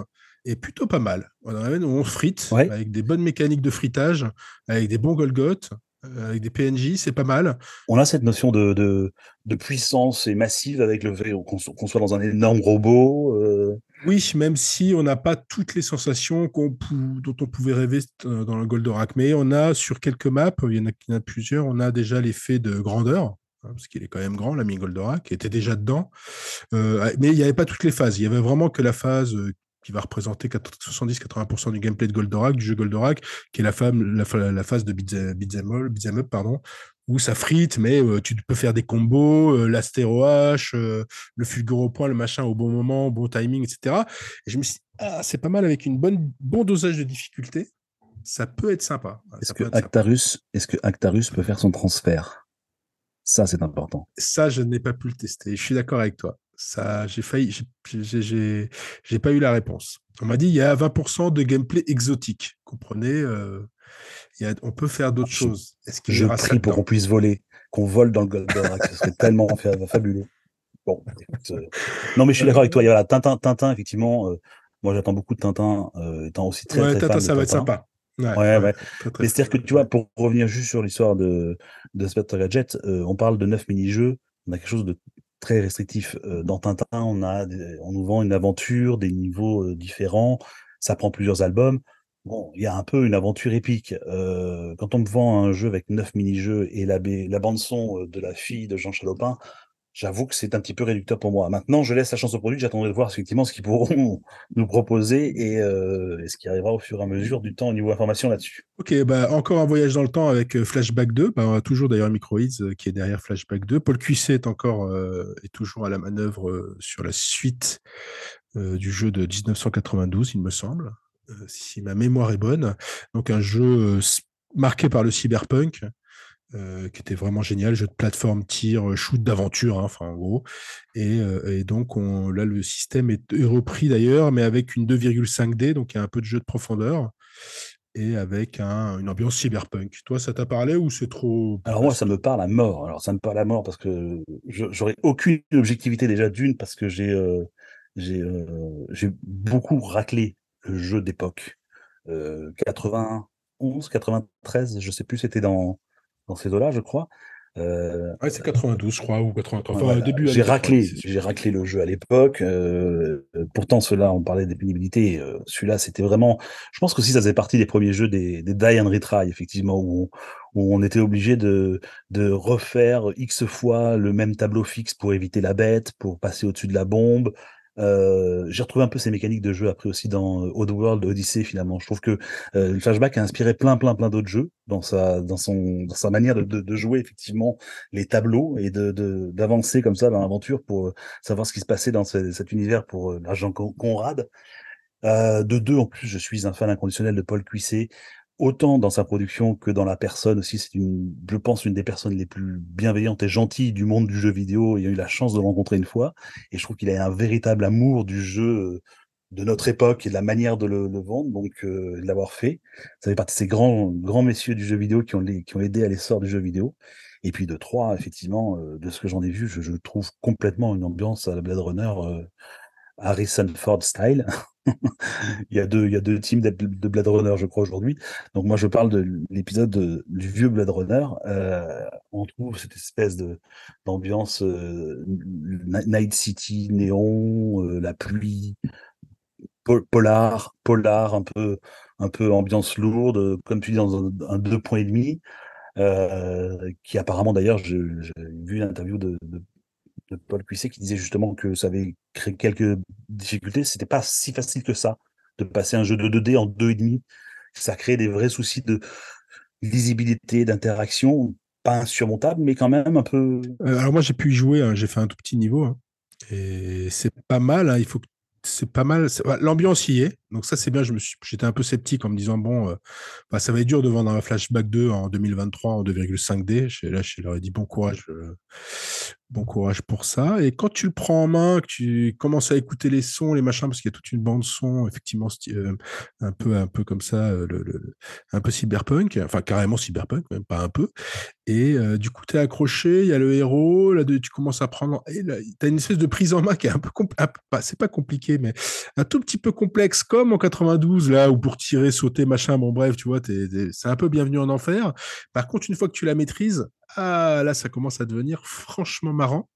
est plutôt pas mal. On on frite avec des bonnes mécaniques de fritage, avec des bons Golgoth, euh, avec des PNJ, c'est pas mal. On a cette notion de, de, puissance et massive avec le fait qu'on soit dans un énorme robot. Euh. Oui, même si on n'a pas toutes les sensations dont on pouvait rêver euh, dans le Goldorak. Mais on a sur quelques maps, il y en a, il y en a plusieurs, on a déjà l'effet de grandeur. Hein, parce qu'il est quand même grand, l'ami Goldorak, qui était déjà dedans. mais il n'y avait pas toutes les phases. Il y avait vraiment que la phase qui va représenter 70-80% du gameplay de Goldorak, du jeu Goldorak, qui est la, la, phase de Beat'em Up, pardon, où ça frite, mais euh, tu peux faire des combos, euh, l'astéro H, euh, le fulgure au point, le machin au bon moment, au bon timing, etc. Et je me suis dit, ah, c'est pas mal avec une bonne, bon dosage de difficulté, ça peut être sympa. Est-ce que, Actarus, est que Actarus peut faire son transfert? Ça, c'est important. Ça, je n'ai pas pu le tester. Je suis d'accord avec toi ça, j'ai failli, j'ai pas eu la réponse. On m'a dit il y a 20% de gameplay exotique. Comprenez, euh, on peut faire d'autres choses. Est-ce je prie pour qu'on puisse voler, qu'on vole dans le Goldorak, ce serait tellement fabuleux. Bon, euh, non mais je suis d'accord avec toi. Il y a Tintin, Tintin, effectivement. Euh, moi, j'attends beaucoup de Tintin, étant aussi très, ouais, très Tintin, ça va être sympa. Ouais, ouais. Mais c'est-à-dire que tu vois, pour revenir juste sur l'histoire de, de Spectre Gadget, on parle de neuf mini-jeux. On a quelque chose de très restrictif. Euh, dans Tintin, on, a on nous vend une aventure, des niveaux euh, différents, ça prend plusieurs albums. Bon, il y a un peu une aventure épique. Euh, quand on me vend un jeu avec neuf mini-jeux et la, la bande-son de la fille de Jean Chalopin, j'avoue que c'est un petit peu réducteur pour moi. Maintenant, je laisse la chance au produit, j'attendrai de voir effectivement ce qu'ils pourront nous proposer euh, et, ce qui arrivera au fur et à mesure du temps au niveau information là-dessus. Ok, bah encore un voyage dans le temps avec euh, Flashback 2, bah, on a toujours d'ailleurs Microids euh, qui est derrière Flashback 2. Paul Cuisset est encore est toujours à la manœuvre sur la suite du jeu de 1992, il me semble, si ma mémoire est bonne. Donc un jeu marqué par le cyberpunk, euh, qui était vraiment génial, jeu de plateforme, tir, euh, shoot d'aventure, hein, enfin en gros. Et, euh, donc on, là, le système est, repris d'ailleurs, mais avec une 2,5D, donc il y a un peu de jeu de profondeur. et avec une ambiance cyberpunk. Toi, ça t'a parlé ou c'est trop Alors moi, ça me parle à mort. Alors ça me parle à mort parce que j'aurais aucune objectivité déjà d'une parce que j'ai j'ai beaucoup raclé le jeu d'époque. 91, 93, je sais plus, c'était dans dans ces eaux-là, je crois. Euh, ouais, c'est 92, je crois, ou 83. Enfin, début. J'ai raclé, j'ai raclé le jeu à l'époque. Euh, pourtant, ceux-là, on parlait des pénibilités. Euh, celui-là, c'était vraiment. Je pense que si ça faisait partie des premiers jeux des, des Die and Retry, effectivement, où on, où on était obligé de, de refaire X fois le même tableau fixe pour éviter la bête, pour passer au-dessus de la bombe, euh, j'ai retrouvé un peu ces mécaniques de jeu après aussi dans euh, Oddworld Odyssey finalement. Je trouve que euh, le flashback a inspiré plein plein plein d'autres jeux dans sa dans son dans sa manière de, de, jouer effectivement les tableaux et de d'avancer comme ça dans l'aventure pour savoir ce qui se passait dans cet univers pour l'agent Conrad. de deux en plus, je suis un fan inconditionnel de Paul Cuisset autant dans sa production que dans la personne aussi. C'est une, je pense, une des personnes les plus bienveillantes et gentilles du monde du jeu vidéo. Il a eu la chance de le rencontrer une fois. Et je trouve qu'il a un véritable amour du jeu euh, de notre époque et de la manière de le, vendre, donc euh, de l'avoir fait. Ça fait partie de ces grands, grands messieurs du jeu vidéo qui ont, aidé à l'essor du jeu vidéo. Et puis de trois, effectivement, euh, de ce que j'en ai vu, je, trouve complètement une ambiance à la Blade Runner Harrison Ford style. il, y a deux, il y a deux teams de Blade Runner, je crois, aujourd'hui. Donc moi, je parle de l'épisode du vieux Blade Runner. Euh, on trouve cette espèce d'ambiance euh, Night City, néon, euh, la pluie, polar, polar, un peu, un peu ambiance lourde, comme tu dis, dans un, deux points et demi. qui apparemment d'ailleurs, j'ai vu l'interview de, de, Paul Cuisset qui disait justement que ça avait créé quelques difficultés. C'était pas si facile que ça de passer un jeu de 2D en 2,5. Ça crée des vrais soucis de lisibilité, d'interaction, pas insurmontable, mais quand même un peu. Euh, alors moi j'ai pu y jouer, hein. j'ai fait un tout petit niveau. Hein. et c'est pas mal, hein. il faut que c'est pas mal. L'ambiance y est. Donc ça, c'est bien. Je me suis, j'étais un peu sceptique en me disant bon, euh, bah, ça va être dur de vendre un Flashback 2 en 2023 en 2,5D. Là, je leur ai dit bon courage, euh, bon courage pour ça. Et quand tu le prends en main, que tu commences à écouter les sons, les machins, parce qu'il y a toute une bande son, effectivement, euh, un peu, un peu comme ça, le, un peu cyberpunk, enfin carrément cyberpunk, même pas un peu. Et du coup, tu es accroché, il y a le héros, là, tu commences à prendre. Tu as une espèce de prise en main qui est un peu. c'est pas compliqué, mais un tout petit peu complexe, comme en 92, là, où pour tirer, sauter, machin, bon, bref, tu vois, c'est un peu bienvenu en enfer. Par contre, une fois que tu la maîtrises, ah, là, ça commence à devenir franchement marrant.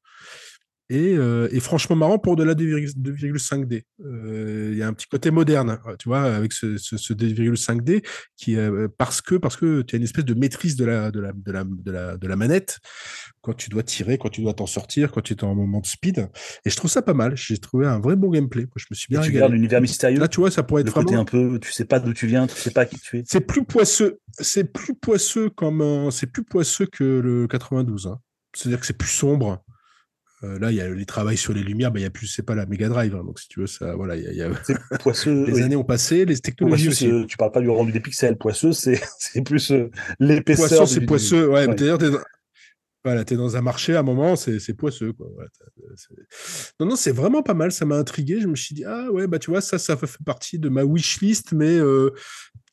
Euh, et, franchement marrant pour de la 2,5D. Euh, il y a un petit côté moderne, tu vois, avec ce, 2,5D qui euh, parce que parce que tu as une espèce de maîtrise de la de la, de la, de la, de la manette quand tu dois tirer, quand tu dois t'en sortir, quand tu es en moment de speed. Et je trouve ça pas mal. J'ai trouvé un vrai bon gameplay. je me suis bien. Et tu regardes l'univers mystérieux. Là, tu vois, ça pourrait être le côté un peu. Tu sais pas d'où tu viens, tu sais pas qui tu es. C'est plus poisseux. C'est plus poisseux comme c'est plus poisseux que le 92. Hein. C'est-à-dire que c'est plus sombre. Euh, là, il y a les travaux sur les lumières, bah, il y a plus, c'est pas la Mega Drive. Hein, donc, si tu veux, ça, voilà, il y a. poisseux. les années ont passé, les technologies aussi. Tu parles pas du rendu des pixels. Poisseux, c'est, plus euh, l'épaisseur. Poisseux, c'est poisseux. Ouais, d'ailleurs, t'es dans... Voilà, es dans un marché à un moment, c'est poisseux. Quoi. non, non, c'est vraiment pas mal. Ça m'a intrigué. Je me suis dit, ah ouais, bah tu vois, ça, ça fait partie de ma wish list, mais euh,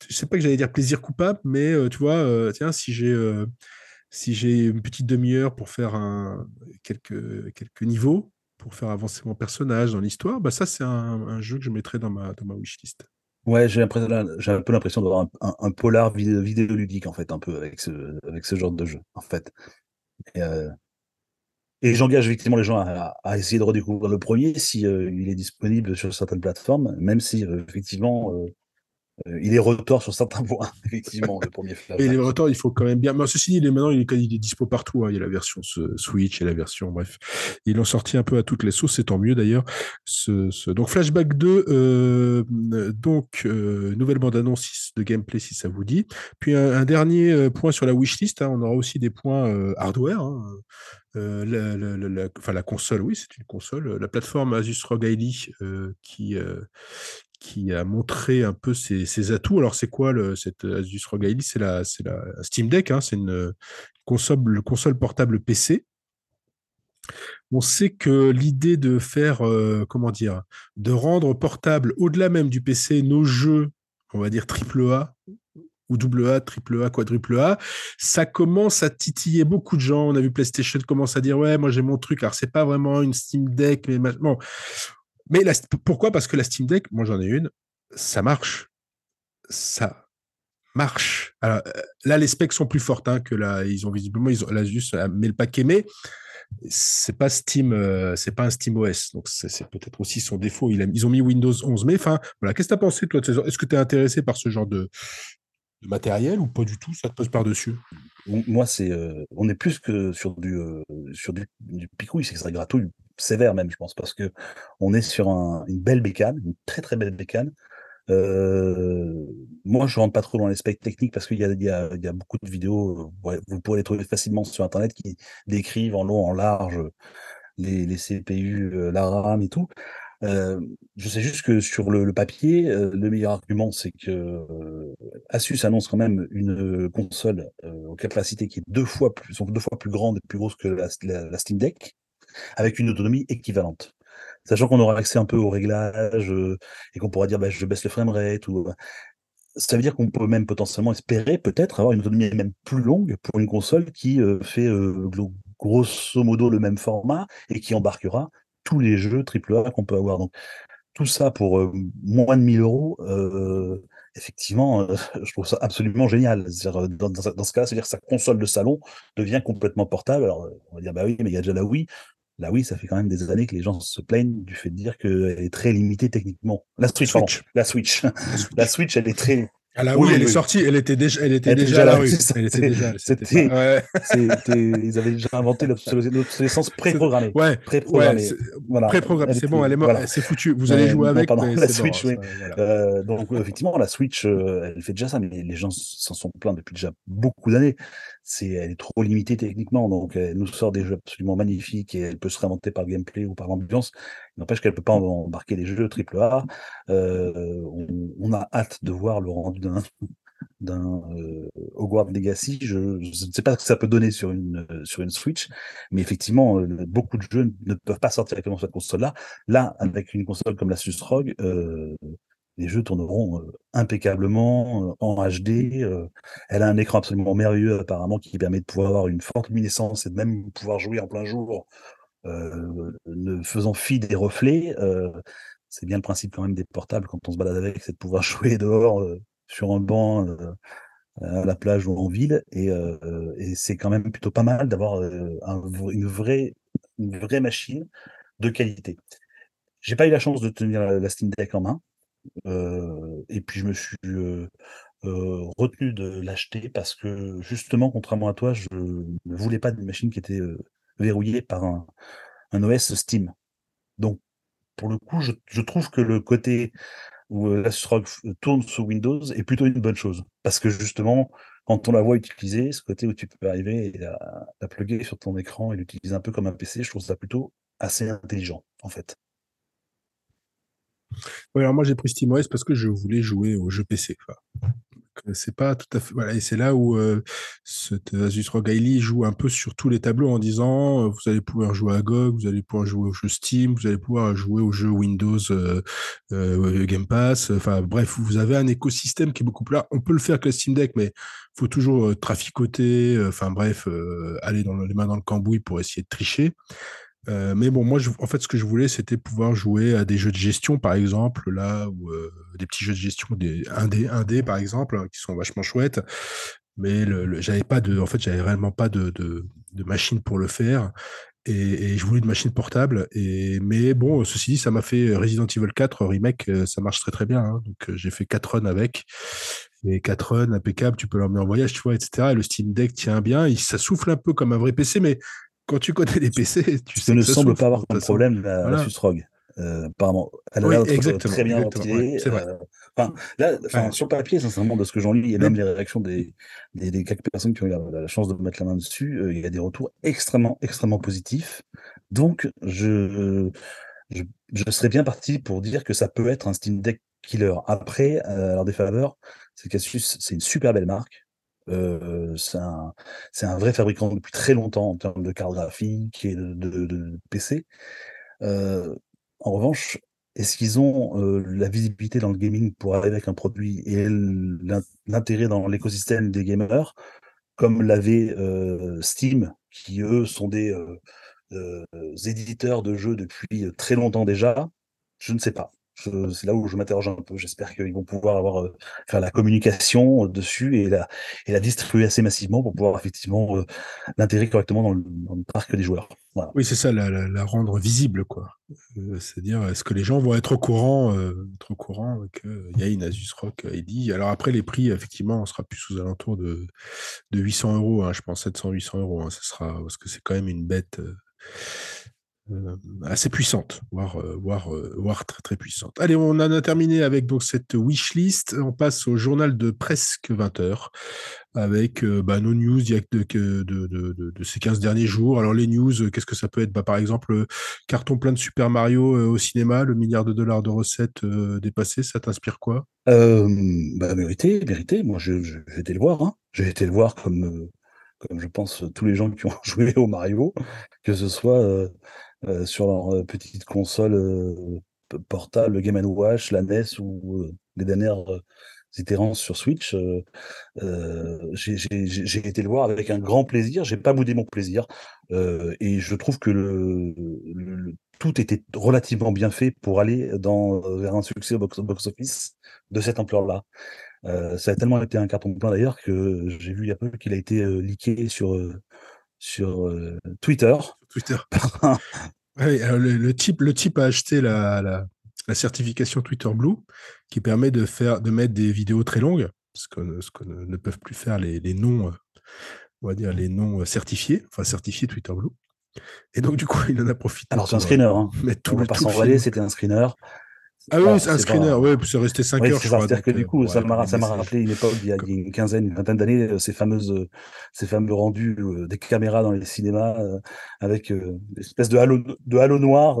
je sais pas que j'allais dire plaisir coupable, mais tu vois, tiens, si j'ai si j'ai une petite demi-heure pour faire quelques, quelques niveaux, pour faire avancer mon personnage dans l'histoire, bah ça, c'est un, jeu que je mettrais dans ma, wishlist. Ouais, j'ai un peu l'impression d'avoir un, polar vidéoludique, en fait, un peu, avec ce, avec ce genre de jeu, en fait. Et, euh, j'engage effectivement les gens à, essayer de redécouvrir le premier si euh, est disponible sur certaines plateformes, même si, euh, effectivement, il est retort sur certains points, effectivement, le premier. Et les retors, il faut quand même bien. Mais ceci dit, il est maintenant, il est, il est dispo partout. Hein. Il y a la version Switch et la version, bref. Ils l'ont sorti un peu à toutes les sauces, c'est tant mieux d'ailleurs. Ce, Donc, Flashback 2, euh, donc, euh, nouvelle bande-annonce de gameplay si ça vous dit. Puis un, dernier point sur la wishlist, hein. on aura aussi des points hardware. Hein. la, enfin, la console, oui, c'est une console. La plateforme Asus ROG Ally qui, qui a montré un peu ses, atouts. Alors, c'est quoi le, cette Asus ROG Ally C'est la, la Steam Deck, hein, c'est une console, console portable PC. On sait que l'idée de faire, euh, comment dire, de rendre portable au-delà même du PC nos jeux on va dire triple A ou double A, triple A, quadruple A, ça commence à titiller beaucoup de gens. On a vu PlayStation commence à dire ouais, moi j'ai mon truc. Alors c'est pas vraiment une Steam Deck, mais bon. Mais pourquoi? Parce que la Steam Deck, moi j'en ai une, ça marche, ça marche. Alors euh, là, les specs sont plus fortes hein, que là. Ils ont visiblement, ils ont juste mis le paquet, mais c'est pas Steam, euh, c'est pas un Steam OS, donc c'est peut-être aussi son défaut. ils ont mis Windows 11, mais enfin, voilà. Qu'est-ce que tu as pensé toi Est-ce que tu es intéressé par ce genre de, matériel ou pas du tout? Ça te pose par dessus Moi, c'est, euh, on est plus que sur du euh, sur du picouille, c'est que ça gratouille sévère même, je pense, parce que on est sur une belle bécane, une très très belle bécane. Euh, moi, je rentre pas trop dans les specs techniques parce qu'il y, y, y a, beaucoup de vidéos, vous pourrez les trouver facilement sur Internet, qui décrivent en long, en large les, les CPU, euh, la RAM et tout. Euh, je sais juste que sur le, papier, euh, le meilleur argument, c'est que Asus annonce quand même une console aux capacités qui est deux fois plus, sont deux fois plus grande et plus grosse que la Steam Deck, avec une autonomie équivalente sachant qu'on aura accès un peu au réglage euh, et qu'on pourra dire bah, je baisse le framerate ou euh, ça veut dire qu'on peut même potentiellement espérer peut-être avoir une autonomie même plus longue pour une console qui euh, fait grosso modo le même format et qui embarquera tous les jeux AAA qu'on peut avoir. Donc tout ça pour moins de 1000 euros, effectivement, je trouve ça absolument génial. Dans, ce cas, c'est-à-dire que sa console de salon devient complètement portable. Alors on va dire bah oui, mais il y a déjà la Wii. Là, oui, ça fait quand même des années que les gens se plaignent du fait de dire qu'elle est très limitée techniquement. La Switch, la Switch. la Switch, elle est très, ah là, oui, elle est sortie, elle était déjà, elle était déjà, là, Elle était déjà, c'était, ils avaient déjà inventé l'obsolescence préprogrammée. Ouais, préprogrammée. voilà. Préprogrammée, c'est bon, elle est morte, c'est foutu. Vous allez jouer avec. la Switch, oui. Euh, donc, effectivement, la Switch, euh, elle fait déjà ça, mais les gens s'en sont plaints depuis déjà beaucoup d'années. C'est, elle est trop limitée techniquement, donc elle nous sort des jeux absolument magnifiques et elle peut se réinventer par gameplay ou par l'ambiance. N'empêche qu'elle peut pas embarquer les jeux AAA. Euh, on, a hâte de voir le rendu d'un d'un euh, Hogwarts Legacy. Je, ne sais pas ce que ça peut donner sur une sur une Switch, mais effectivement, euh, beaucoup de jeux ne peuvent pas sortir directement sur cette console-là. Là, avec une console comme la Susrog, euh, les jeux tourneront impeccablement en HD. elle a un écran absolument merveilleux apparemment qui permet de pouvoir avoir une forte luminescence et de même pouvoir jouer en plein jour ne faisant fi des reflets. C'est bien le principe quand même des portables quand on se balade avec, c'est de pouvoir jouer dehors sur un banc à la plage ou en ville. Et, c'est quand même plutôt pas mal d'avoir une, vraie, une vraie machine de qualité. J'ai pas eu la chance de tenir la, Steam Deck en main. Et puis je me suis retenu de l'acheter parce que justement, contrairement à toi, je ne voulais pas d'une machine qui était verrouillé par un, OS Steam. Donc, pour le coup, je, trouve que le côté où la tourne sous Windows est plutôt une bonne chose. Parce que justement, quand on la voit utiliser, ce côté où tu peux arriver et la, la plugger sur ton écran et l'utiliser un peu comme un PC, je trouve ça plutôt assez intelligent, en fait. Oui, alors moi j'ai pris SteamOS parce que je voulais jouer au jeu PC c'est pas tout à fait. Voilà, et c'est là où euh, cet Asus ROG joue un peu sur tous les tableaux en disant euh, vous allez pouvoir jouer à GOG, vous allez pouvoir jouer au jeu Steam, vous allez pouvoir jouer au jeu Windows euh, Game Pass. Enfin bref, vous avez un écosystème qui est beaucoup plus là. On peut le faire avec la Steam Deck, mais faut toujours traficoter. Enfin bref, aller dans les mains dans le cambouis pour essayer de tricher. Euh, mais bon, moi, en fait, ce que je voulais, c'était pouvoir jouer à des jeux de gestion, par exemple, là, ou euh, des petits jeux de gestion, des 1D, 1D par exemple, hein, qui sont vachement chouettes. Mais j'avais pas de, en fait, j'avais réellement pas de, de, machine pour le faire. Et, je voulais une machine portable. Et, mais bon, ceci dit, ça m'a fait Resident Evil 4 remake, euh, ça marche très très bien. Hein. donc j'ai fait 4 runs avec. Et 4 runs impeccables, tu peux l'emmener en voyage, tu vois, etc. Et le Steam Deck tient bien. Ça souffle un peu comme un vrai PC, mais quand tu connais les PC, tu sais ne semble pas avoir de problème la, voilà. SUSROG. Euh, apparemment, elle a oui, très bien ventilée. c'est vrai. Euh, enfin, là, sur papier, sincèrement, de ce que j'en lis, et même les réactions des, des, des, quelques personnes qui ont eu la, chance de mettre la main dessus, euh, il y a des retours extrêmement, extrêmement positifs. Donc, je, je, je, serais bien parti pour dire que ça peut être un Steam Deck killer. Après, euh, alors des faveurs, c'est qu'Asus, c'est une super belle marque. C'est un, vrai fabricant depuis très longtemps en termes de cartes graphiques et de, PC. En revanche, est-ce qu'ils ont la visibilité dans le gaming pour arriver avec un produit et l'intérêt dans l'écosystème des gamers, comme l'avait Steam, qui eux sont des éditeurs de jeux depuis très longtemps déjà? Je ne sais pas c'est là où je m'interroge un peu. J'espère qu'ils vont pouvoir euh, faire la communication euh, dessus et la, distribuer assez massivement pour pouvoir effectivement euh, l'intégrer correctement dans le, parc des joueurs. Oui, c'est ça, la, rendre visible, quoi. C'est-à-dire, est-ce que les gens vont être au courant, être au courant que Yain Asus Rock a dit. Alors après, les prix, effectivement, on sera plus aux alentours de, de 800 euros. Hein, je pense 700-800 euros. Hein, ça sera parce que c'est quand même une bête assez puissante, voire, euh, voire, euh, voire, très très puissante. Allez, on en a terminé avec donc cette wishlist. On passe au journal de presque 20 heures avec bah, nos news de, ces 15 derniers jours. Alors les news, qu'est-ce que ça peut être? Bah, Par exemple, carton plein de Super Mario au cinéma, le milliard de dollars de recettes dépassés, ça t'inspire quoi? Euh, bah, Mérité, mérité. Moi, j'ai été le voir. Hein. J'ai été le voir comme, comme je pense tous les gens qui ont joué au Mario, que ce soit euh, sur leur euh, petite console euh, portable, Game Watch, la NES ou les dernières itérances sur Switch. j'ai été le voir avec un grand plaisir. J'ai pas boudé mon plaisir et je trouve que le, tout était relativement bien fait pour aller dans, vers un succès au box-office de cette ampleur-là. ça a tellement été un carton plein d'ailleurs que j'ai vu il y a peu qu'il a été leaké sur sur Twitter. Twitter. oui, le, type, le type a acheté la, la, certification Twitter Blue qui permet de, faire, de mettre des vidéos très longues, ce que, ce que ne, peuvent plus faire les, les noms, on va dire les noms certifiés, enfin certifiés Twitter Blue. Et donc, du coup, il en a profité. Alors, c'est un screener. Hein. Tout, on va pas s'envoyer, c'était un screener. Ah oui, c'est un screener, oui, c'est resté 5 heures, je crois. C'est-à-dire que du coup, ça m'a rappelé une époque, il y a une quinzaine, une vingtaine d'années, euh, ces fameuses, euh, ces fameux rendus euh, des caméras dans les cinémas avec une espèce de halo, de halo noir.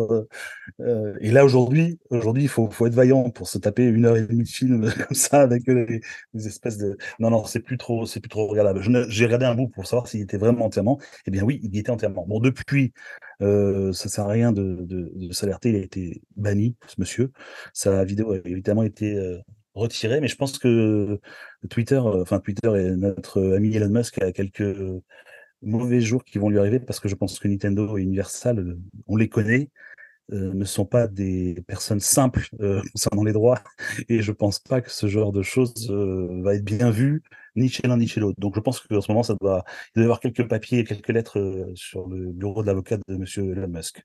et là, aujourd'hui, aujourd'hui, il faut, faut être vaillant pour se taper une heure et demie de film comme ça avec les, espèces de. Non, non, c'est plus trop, c'est plus trop regardable. J'ai regardé un bout pour savoir s'il était vraiment entièrement. Eh bien, oui, il y était entièrement. Bon, depuis, euh, ça sert à rien de, s'alerter. Il a été banni, ce monsieur. Sa vidéo a évidemment été euh, retirée, mais je pense que Twitter, euh, enfin Twitter et notre ami Elon Musk a quelques mauvais jours qui vont lui arriver parce que je pense que Nintendo et Universal, on les connaît. Euh, ne sont pas des personnes simples euh, concernant les droits, et je pense pas que ce genre de choses euh, va être bien vu ni chez l'un ni chez l'autre. Donc je pense qu'en ce moment, ça doit, il doit y avoir quelques papiers et quelques lettres sur le bureau de l'avocat de M. Elon Musk.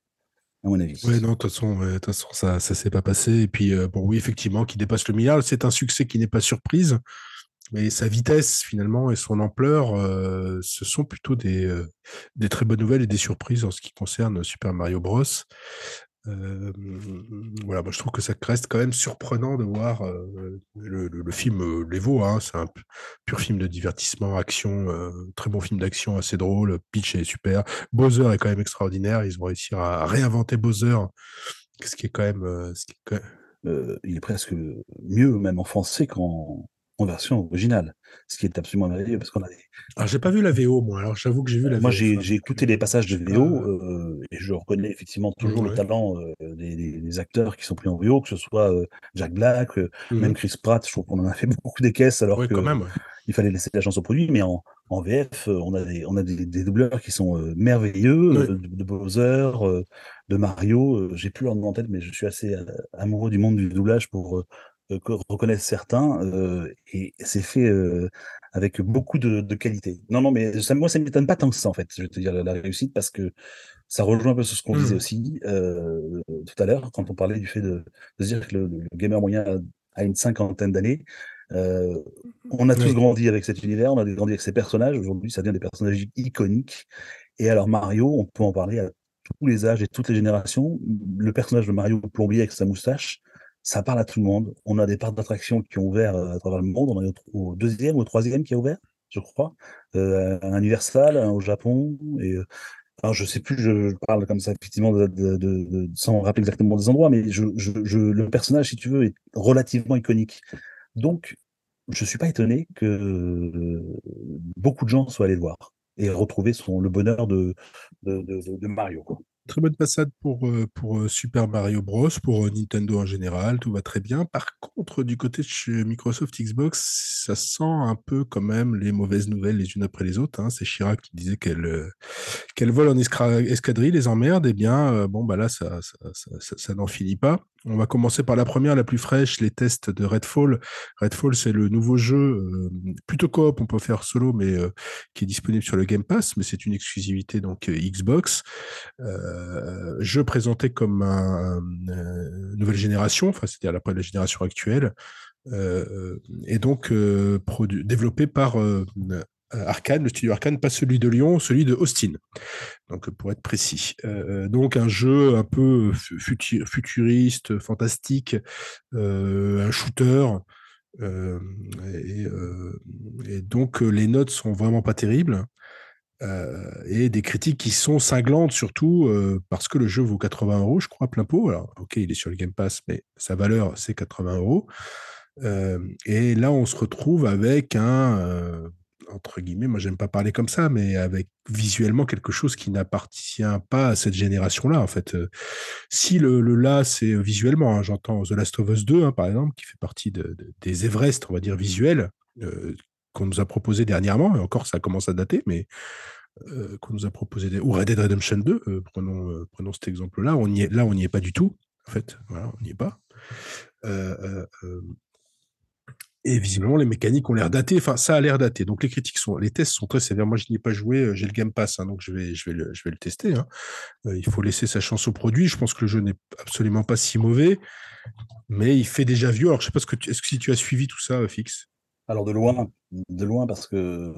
À mon avis. Oui, non, de toute façon, façon, ça ne s'est pas passé. Et puis, bon, oui, effectivement, qui dépasse le milliard, c'est un succès qui n'est pas surprise. Mais sa vitesse, finalement, et son ampleur, ce sont plutôt des très bonnes nouvelles et des surprises en ce qui concerne Super Mario Bros voilà, moi je trouve que ça reste quand même surprenant de voir le, film les vaut, hein, c'est un pur film de divertissement, action, très bon film d'action, assez drôle, pitch est super, Bowser est quand même extraordinaire, ils ont réussi à réinventer Bowser, ce qui est quand même... Ce qui est il est presque mieux même en français qu'en en version originale, ce qui est absolument merveilleux parce qu'on a des... Alors j'ai pas vu la VO moi, alors j'avoue que j'ai vu la Moi j'ai écouté les passages de VO euh, et je reconnais effectivement toujours le talent euh, des, acteurs qui sont pris en VO, que ce soit euh, Jack Black, mmh même Chris Pratt, je trouve qu'on en a fait beaucoup des caisses alors que il fallait laisser la chance au produit, mais en, en VF on a des, on a des, doubleurs qui sont merveilleux, de, Bowser, de Mario, j'ai plus leur nom en tête mais je suis assez amoureux du monde du doublage pour que reconnaissent certains, euh, et c'est fait euh, avec beaucoup de, de, qualité. Non, non, mais ça, moi, ça ne m'étonne pas tant que ça, en fait, je vais te dire la, réussite, parce que ça rejoint un peu sur ce qu'on disait mmh. aussi tout à l'heure, quand on parlait du fait de, de dire que le, gamer moyen a, une cinquantaine d'années. on a tous grandi avec cet univers, on a grandi avec ces personnages. Aujourd'hui, ça devient des personnages iconiques. Et alors, Mario, on peut en parler à tous les âges et toutes les générations. Le personnage de Mario Plombier avec sa moustache, ça parle à tout le monde. On a des parcs d'attractions qui ont ouvert euh, à travers le monde. On est au deuxième ou au troisième qui a ouvert, je crois. Euh, un Universal, un au Japon. Et, euh, alors je sais plus, je, parle comme ça effectivement sans rappeler exactement des endroits, mais le personnage, si tu veux, est relativement iconique. Donc, je suis pas étonné que beaucoup de gens soient allés le voir et retrouver le bonheur de, Mario. Très bonne passade pour, euh, pour euh, Super Mario Bros, pour euh, Nintendo en général, tout va très bien. Par contre, du côté de chez Microsoft Xbox, ça sent un peu quand même les mauvaises nouvelles les unes après les autres. hein. C'est Chirac qui disait qu'elle vole en escadrille, les emmerde. Eh bien, bon, bah là, ça n'en finit pas. On va commencer par la première, la plus fraîche, les tests de Redfall. Redfall, c'est le nouveau jeu, euh, plutôt coop, on peut faire solo, mais euh, qui est disponible sur le Game Pass, mais c'est une exclusivité donc euh, Xbox. Euh, jeu présenté comme un, euh, nouvelle génération, enfin c'est-à-dire la, la génération actuelle, et donc développé par Arkane, le studio Arkane, pas celui de Lyon, celui de Austin. Donc pour être précis. Euh, donc un jeu un peu futu- futuriste, fantastique, euh, un shooter. euh, et, euh, donc euh, les notes sont vraiment pas terribles. Euh, et des critiques qui sont cinglantes surtout euh, parce que le jeu vaut 80 euros, je crois, plein pot. Alors, ok, il est sur le Game Pass, mais sa valeur, c'est 80 euros. Euh, et là, on se retrouve avec un, euh, entre guillemets, moi, j'aime pas parler comme ça, mais avec visuellement quelque chose qui n'appartient pas à cette génération-là, en fait. Euh, si le, le là, c'est visuellement, hein, j'entends The Last of Us 2, hein, par exemple, qui fait partie de, de- des Everest, on va dire, visuels, euh, qu'on nous a proposé dernièrement, et encore, ça commence à dater, mais euh, qu'on nous a proposé, ou Red Dead Redemption 2, euh, prenons, prenons cet exemple-là, on est, là, on n'y est pas du tout, en fait, voilà, on n'y est pas. Et visiblement, les mécaniques ont l'air datées. Enfin, ça a l'air daté. Donc, les critiques sont, les tests sont très sévères. Moi, je n'y ai pas joué. euh, J'ai le Game Pass, hein, donc je vais, je vais le, je vais le tester. hein. Euh, il faut laisser sa chance au produit. Je pense que le jeu n'est absolument pas si mauvais, mais il fait déjà vieux. Alors, je sais pas ce que est-ce que si tu as suivi tout ça, euh, Fix? Alors de loin, de loin parce que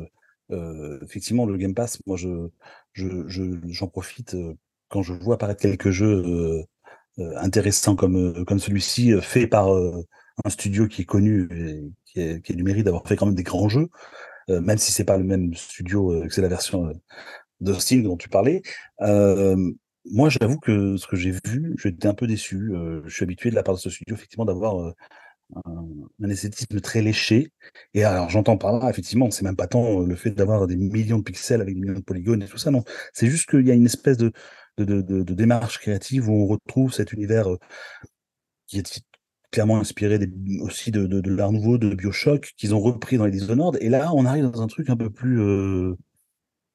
effectivement le Game Pass, moi je je je- j'en profite quand je vois apparaître quelques jeux intéressants comme comme celui-ci fait par un studio qui est connu qui, est, du mérite d'avoir fait quand même des grands jeux, euh, même si c'est pas le même studio euh, que c'est la version euh, d'Austin dont tu parlais. Moi, j'avoue que ce que j'ai vu, j'étais un peu déçu. Je suis habitué de la part de ce studio, effectivement, d'avoir un, esthétisme très léché. Et alors, j'entends par là, effectivement, c'est même pas tant le fait d'avoir des millions de pixels avec des millions de polygones et tout ça, non. C'est juste qu'il y a une espèce de, de, démarche créative où on retrouve cet univers qui est clairement inspiré aussi de, de, l'art nouveau, de Bioshock, qu'ils ont repris dans les Dishonored. Et là, on arrive dans un truc un peu plus euh,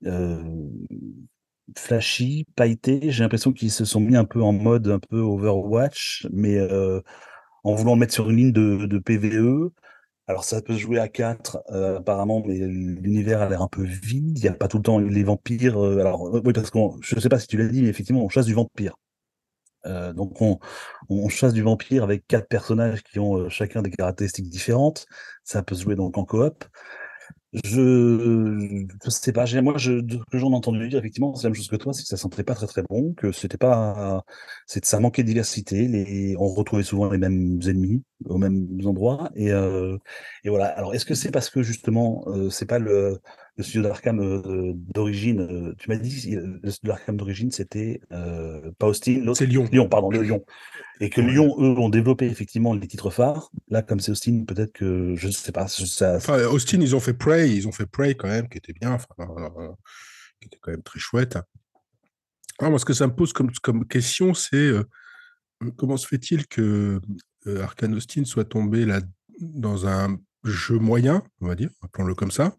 euh, flashy, pailleté. J'ai l'impression qu'ils se sont mis un peu en mode un peu Overwatch, mais euh, en voulant le mettre sur une ligne de, de PVE. Alors ça peut se jouer à 4 euh, apparemment, mais l'univers a l'air un peu vide. Il n'y a pas tout le temps les vampires. alors oui, parce que je ne sais pas si tu l'as dit, mais effectivement, on chasse du vampire. Euh, donc on, chasse du vampire avec quatre personnages qui ont euh, chacun des caractéristiques différentes. Ça peut se jouer donc en coop. Je je sais pas, moi ce que j'en ai entendu dire effectivement, c'est la même chose que toi, c'est que ça sentait pas très, très bon, que c'était pas c'est ça manquait de diversité, on retrouvait souvent les mêmes ennemis aux mêmes endroits et et voilà. Alors est-ce que c'est parce que justement, c'est pas le le studio d'Arkham, heu, d'origine, heu, tu m'as dit le studio d'Arkham d'origine c'était, heu, pas Austin, l'autre? C'est Lyon. Lyon, pardon, le Lyon et que. Lyon, eux, ont développé effectivement les titres phares. Là, comme c'est Austin, peut-être que je sais pas, ça Enfin, Austin, ils ont fait Prey, ils ont fait Prey quand même, qui était bien, enfin, euh, qui était quand même très chouette. Moi, ce que ça me pose comme, comme question, c'est euh, comment se fait-il que euh, Arkane Austin soit tombé là dans un jeu moyen, on va dire, appelons-le comme ça,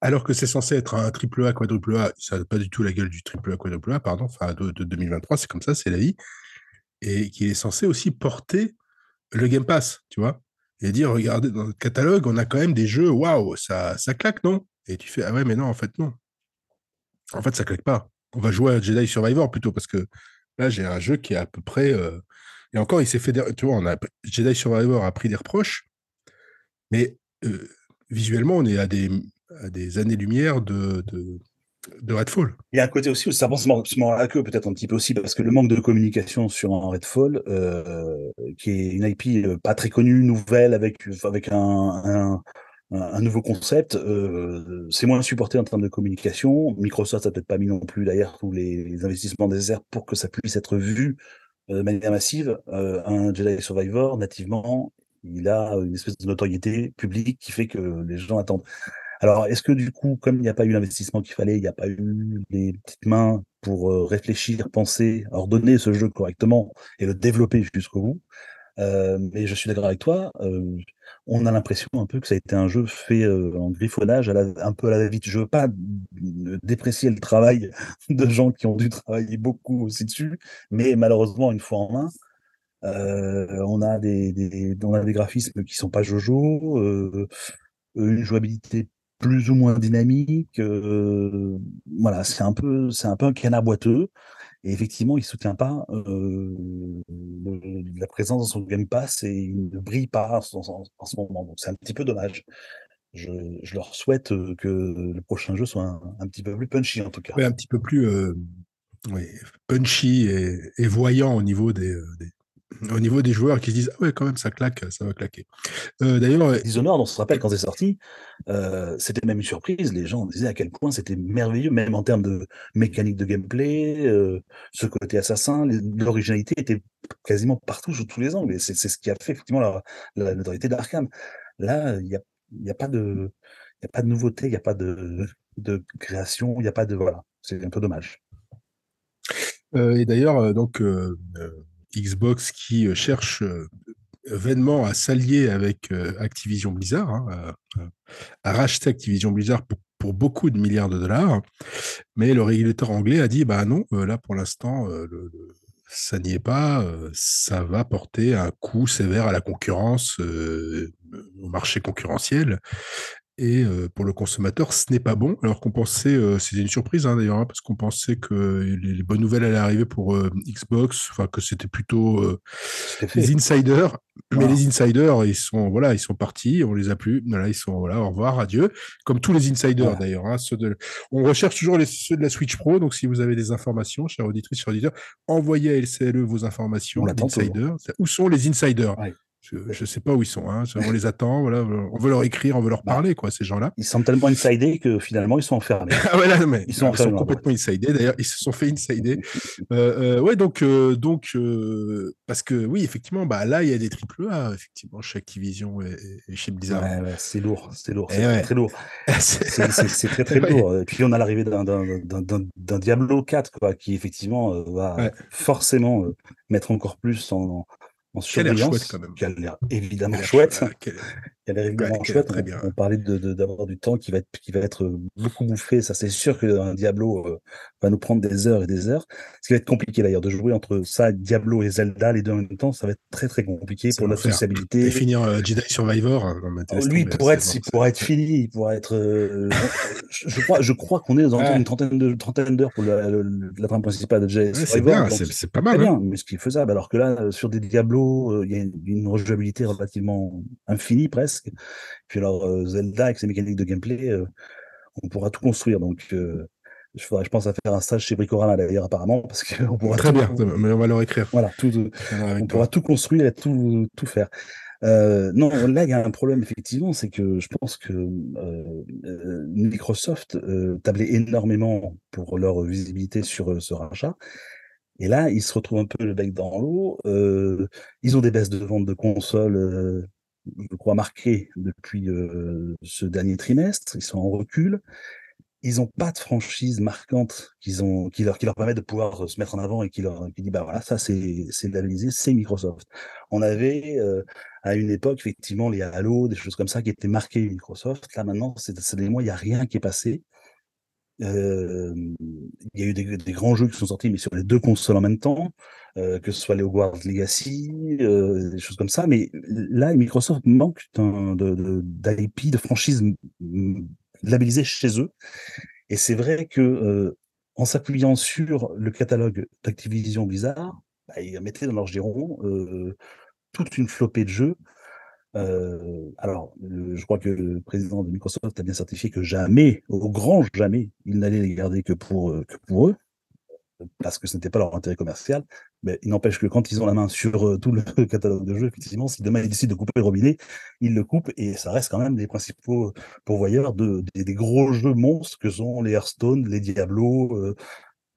alors que c'est censé être un triple A, quadruple A, ça n'a pas du tout la gueule du triple A, quadruple A, pardon, enfin de, de 2023, c'est comme ça, c'est la vie, et qui est censé aussi porter le Game Pass, tu vois, et dire, regardez, dans notre catalogue, on a quand même des jeux, waouh, ça, ça claque, non? Et tu fais, ah ouais, mais non, en fait, non. En fait, ça claque pas. On va jouer à Jedi Survivor plutôt, parce que là, j'ai un jeu qui est à peu près... euh, Et encore, il s'est fait... des- Tu vois, a... Jedi Survivor a pris des reproches, mais euh, visuellement, on est à des, à des années-lumière de, Redfall. Il y a un côté aussi où ça pense se mord la queue, peut-être un petit peu aussi, parce que le manque de communication sur un Redfall, euh, qui est une IP euh, pas très connue, nouvelle, avec, avec un, un, nouveau concept, euh, c'est moins supporté en termes de communication. Microsoft n'a peut-être pas mis non plus derrière tous les, les investissements nécessaires pour que ça puisse être vu de manière massive. Un Jedi Survivor, nativement, il a une espèce de notoriété publique qui fait que les gens attendent. Alors, est-ce que du coup, comme il n'y a pas eu l'investissement qu'il fallait, il n'y a pas eu les petites mains pour réfléchir, penser, ordonner ce jeu correctement et le développer jusqu'au bout. mais je suis d'accord avec toi, on a l'impression un peu que ça a été un jeu fait en griffonnage, un peu à la vite. Je veux pas déprécier le travail de gens qui ont dû travailler beaucoup aussi dessus, mais malheureusement, une fois en main, on, a des, des, on a des graphismes qui sont pas jojo, une jouabilité plus ou moins dynamique. voilà, c'est un peu, c'est un peu un canard boiteux. Et effectivement, il ne soutient pas la présence dans son Game Pass et il ne brille pas en, ce moment. Donc c'est un petit peu dommage. Je, leur souhaite que le prochain jeu soit un, petit peu plus punchy en tout cas. Oui, un petit peu plus punchy et, voyant au niveau des, au niveau des joueurs qui se disent ah ouais quand même ça claque ça va claquer. Euh, d'ailleurs euh, Dishonored on se rappelle quand c'est sorti euh, c'était même une surprise les gens disaient à quel point c'était merveilleux même en termes de mécanique de gameplay ce côté assassin l'originalité était quasiment partout sur tous les angles et c'est ce qui a fait effectivement la, la notoriété d'Arkham. Là il n'y a, y a pas de il a pas de nouveauté il n'y a pas de, de création il n'y a pas de voilà c'est un peu dommage. Et d'ailleurs donc Xbox qui euh, cherche euh, vainement à s'allier avec euh, Activision Blizzard, hein, à, racheter Activision Blizzard pour, beaucoup de milliards de dollars. Mais le régulateur anglais a dit bah non, là pour l'instant, ça n'y est pas. ça va porter un coup sévère à la concurrence, au marché concurrentiel. Et pour le consommateur, ce n'est pas bon. Alors qu'on pensait, c'était une surprise hein, d'ailleurs, hein, parce qu'on pensait que les, bonnes nouvelles allaient arriver pour Xbox, enfin que c'était plutôt les insiders. Mais les insiders, ils sont voilà, ils sont partis, on les a plus. Voilà, ils sont voilà, au revoir, adieu. Comme tous les insiders d'ailleurs. Hein, On recherche toujours les, ceux de la Switch Pro. Donc si vous avez des informations, chers auditrices, chers auditeurs, envoyez à LCLE vos informations. Insiders. Où sont les insiders? Je ne sais pas où ils sont. Hein. On les attend. Voilà. On veut leur écrire, on veut leur bah, parler, quoi, ces gens-là. Ils sont tellement insidés que finalement, ils sont enfermés. ah ouais, mais ils sont, complètement insidés. D'ailleurs, ils se sont fait insider. euh, euh, ouais, donc, euh, donc euh, parce que oui, effectivement, bah, là, il y a des triple A, effectivement, chez Activision et, chez Blizzard. Ouais, c'est lourd. C'est lourd. Eh c'est très lourd. c'est très, très lourd. Et puis, on a l'arrivée d'un Diablo 4, quoi, qui, effectivement, va forcément mettre encore plus en en surveillance, quand même. qui a l'air évidemment chouette. Qui a l'air évidemment chouette. Très on, bien. on, parlait d'avoir du temps qui va être, qui va être beaucoup bouffé. Ça, c'est sûr qu'un Diablo euh, va nous prendre des heures et des heures. Ce qui va être compliqué d'ailleurs de jouer entre ça, Diablo et Zelda, les deux en même temps, ça va être très très compliqué pour notre sociabilité. Et finir euh, Jedi Survivor. Hein, oh, lui, il pourrait, être, il pourrait être fini, il pourrait être. Euh, je, crois, je crois qu'on est dans une trentaine de trentaine d'heures pour la, la, trame principale de Jedi Survivor. C'est pas mal. Bien, hein. mais ce qui est faisable. Alors que là, sur des Diablo, il y a une rejouabilité relativement infinie presque. Puis alors Zelda avec ses mécaniques de gameplay, on pourra tout construire. Donc je, faudrait, je pense à faire un stage chez Bricorama d'ailleurs apparemment parce qu'on pourra très bien mais on va leur écrire. Voilà tout, on pourra tout construire et tout tout faire. Non là il y a un problème effectivement c'est que je pense que Microsoft tablait énormément pour leur visibilité sur ce rachat. Et là ils se retrouvent un peu le bec dans l'eau. Ils ont des baisses de vente de consoles je crois, marquées depuis ce dernier trimestre. Ils sont en recul. Ils n'ont pas de franchise marquante qui leur, qui permet de pouvoir se mettre en avant et qui leur dit bah voilà ça c'est c'est labellisé c'est Microsoft. On avait à une époque effectivement les Halo des choses comme ça qui étaient marquées Microsoft. Là maintenant c'est des mois il y a rien qui est passé. il y a eu des, grands jeux qui sont sortis mais sur les deux consoles en même temps. Euh, que ce soit les Hogwarts Legacy, euh, des choses comme ça. Mais là, Microsoft manque d'IP, de, franchise labellisée chez eux. Et c'est vrai que euh, en s'appuyant sur le catalogue d'Activision Blizzard, bah, ils mettaient dans leur giron toute une flopée de jeux. alors, je crois que le président de Microsoft a bien certifié que jamais, au grand jamais, il n'allait les garder que pour, que pour eux parce que ce n'était pas leur intérêt commercial, mais il n'empêche que quand ils ont la main sur euh, tout le catalogue de jeux, effectivement, si demain ils décident de couper le robinet, ils le coupent et ça reste quand même les principaux pourvoyeurs de, des, gros jeux monstres que sont les Hearthstone, les Diablo, euh,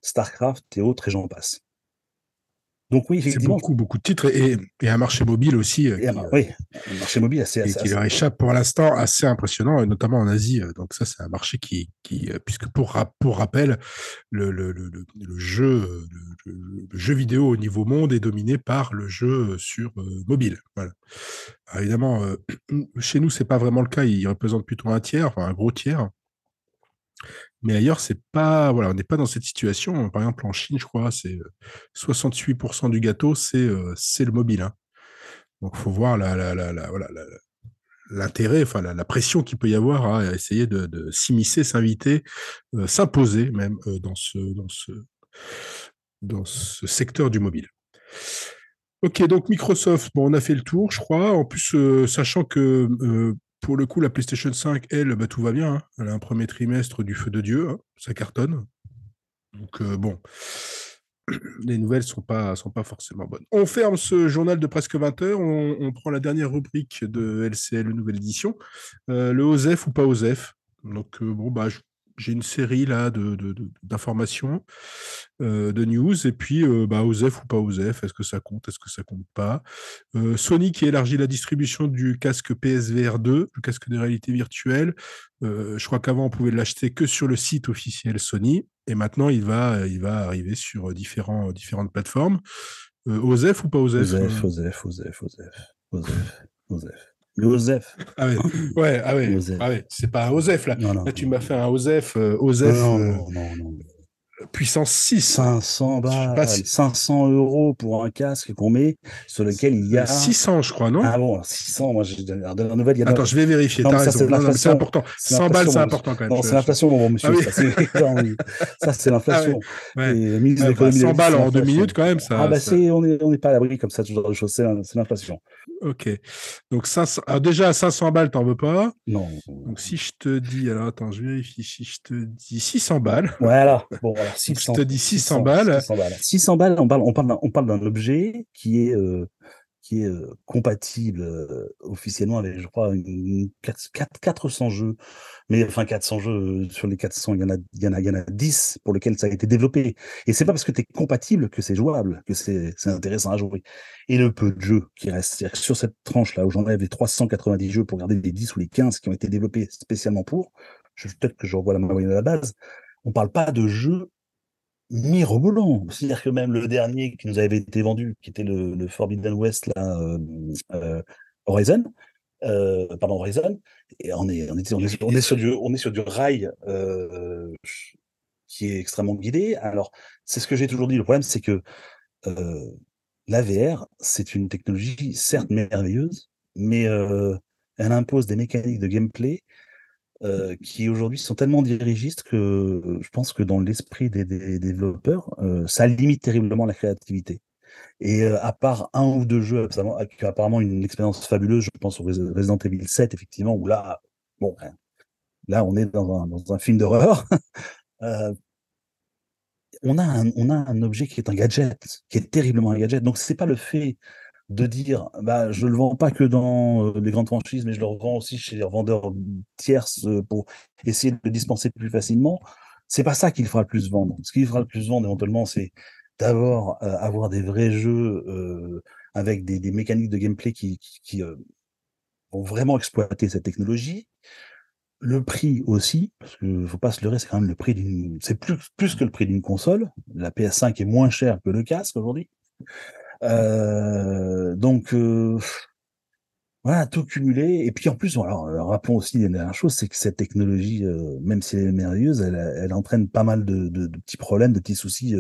StarCraft et autres, et j'en passe. Donc oui, c'est beaucoup, beaucoup de titres et, et, un marché mobile aussi. Euh, oui, un marché mobile assez, assez, qui leur échappe pour l'instant assez impressionnant, notamment en Asie. Donc ça, c'est un marché qui, qui puisque pour, pour rappel, le, le, le, le jeu, le, jeu vidéo au niveau monde est dominé par le jeu sur mobile. Voilà. évidemment, chez nous, c'est pas vraiment le cas. Il représente plutôt un tiers, enfin un gros tiers. Mais ailleurs, c'est pas, voilà, on n'est pas dans cette situation. Par exemple, en Chine, je crois, c'est 68% du gâteau, c'est c'est le mobile. Hein. Donc, faut voir la, la, la, l'intérêt, pression qu'il peut y avoir à essayer de, s'immiscer, s'inviter, s'imposer même dans ce dans ce dans ce secteur du mobile. Ok, donc Microsoft, bon, on a fait le tour, je crois. En plus, sachant que pour le coup, la PlayStation 5, elle, bah, tout va bien. Hein. Elle a un premier trimestre du feu de Dieu. Hein. Ça cartonne. Donc, euh, bon, les nouvelles ne sont pas, sont pas forcément bonnes. On ferme ce journal de presque 20 heures. On, prend la dernière rubrique de LCL, nouvelle édition. Euh, le OSEF ou pas OSEF. Donc, euh, bon, bah, je j'ai une série là d'informations, de, euh, de, news, et puis euh, bah, OSEF ou pas OSEF, est-ce que ça compte, est-ce que ça compte pas? Euh, Sony qui élargit la distribution du casque PSVR 2, le casque de réalité virtuelle. je crois qu'avant on pouvait l'acheter que sur le site officiel Sony, et maintenant il va, arriver sur différentes plateformes. OSEF ou pas OSEF OSEF, OSEF, OSEF, OSEF, OSEF. Joseph. Ah ouais, ouais, ah ouais, ah ouais. c'est pas un Osef là. là, tu m'as fait un Osef, euh, Osef. Non, non, euh, non, non, puissance 6. 500 balles, 500 euros pour un casque qu'on met sur lequel il y a. 600, je crois, non? Ah bon, 600, moi j'ai la nouvelle. Il y a Attends, je vais vérifier. Non, ça, c'est important. 100 balles, c'est important quand même. Non, c'est l'inflation, mon monsieur. Ah ça, c'est l'inflation. Ouais. Ouais. 100 balles en deux minutes, quand même. Ça, ah, bah, c'est, on n'est pas à l'abri comme ça, genre de choses. C'est l'inflation. Ok. Donc, 500... Alors, déjà, 500 balles, t'en veux pas? Non. Donc, si je te dis. Alors, attends, je vérifie. Si je te dis 600 balles. Voilà. Bon, alors, 600, je te dis 600, balles. 600 balles. 600 balles, on parle, on parle, on parle d'un objet qui est, euh, qui est compatible officiellement avec, je crois, une, 4, 400 jeux. Mais enfin, 400 jeux, sur les 400, il y en a, il y en a, il y en a 10 pour lesquels ça a été développé. Et c'est pas parce que tu es compatible que c'est jouable, que c'est intéressant à jouer. Et le peu de jeux qui restent, sur cette tranche-là, où j'enlève les 390 jeux pour garder les 10 ou les 15 qui ont été développés spécialement pour, peut-être que je revois la moyenne à la base, on parle pas de jeux mirobolant. C'est-à-dire que même le dernier qui nous avait été vendu, qui était le, Forbidden West, là, euh, euh, Horizon, euh, pardon, Horizon, et on est, on est, sur du, on est sur du rail qui est extrêmement guidé. Alors, c'est ce que j'ai toujours dit. Le problème, c'est que euh, la VR, c'est une technologie certes merveilleuse, mais elle impose des mécaniques de gameplay euh, qui aujourd'hui sont tellement dirigistes que euh, je pense que dans l'esprit des, développeurs, euh, ça limite terriblement la créativité. Et à part un ou deux jeux apparemment une expérience fabuleuse, je pense au Resident Evil 7, effectivement, où là, bon, ben, là on est dans un, dans un film d'horreur. on, a un, on a un objet qui est un gadget, qui est terriblement un gadget. Donc c'est pas le fait de dire bah je le vends pas que dans euh, les grandes franchises mais je le revends aussi chez les vendeurs tierces euh, pour essayer de le dispenser plus facilement c'est pas ça qu'il fera le plus vendre ce qu'il fera le plus vendre éventuellement c'est d'abord euh, avoir des vrais jeux avec des, mécaniques de gameplay qui, vont vraiment exploiter cette technologie le prix aussi, parce qu'il faut pas se leurrer, c'est quand même le prix d'une, c'est plus, plus que le prix d'une console. La PS5 est moins chère que le casque aujourd'hui. Euh, donc, euh, voilà, tout cumulé. Et puis en plus, alors, euh, rappelons aussi la dernière chose, c'est que cette technologie, même si elle est merveilleuse, elle, elle entraîne pas mal de, de, de, petits problèmes, de petits soucis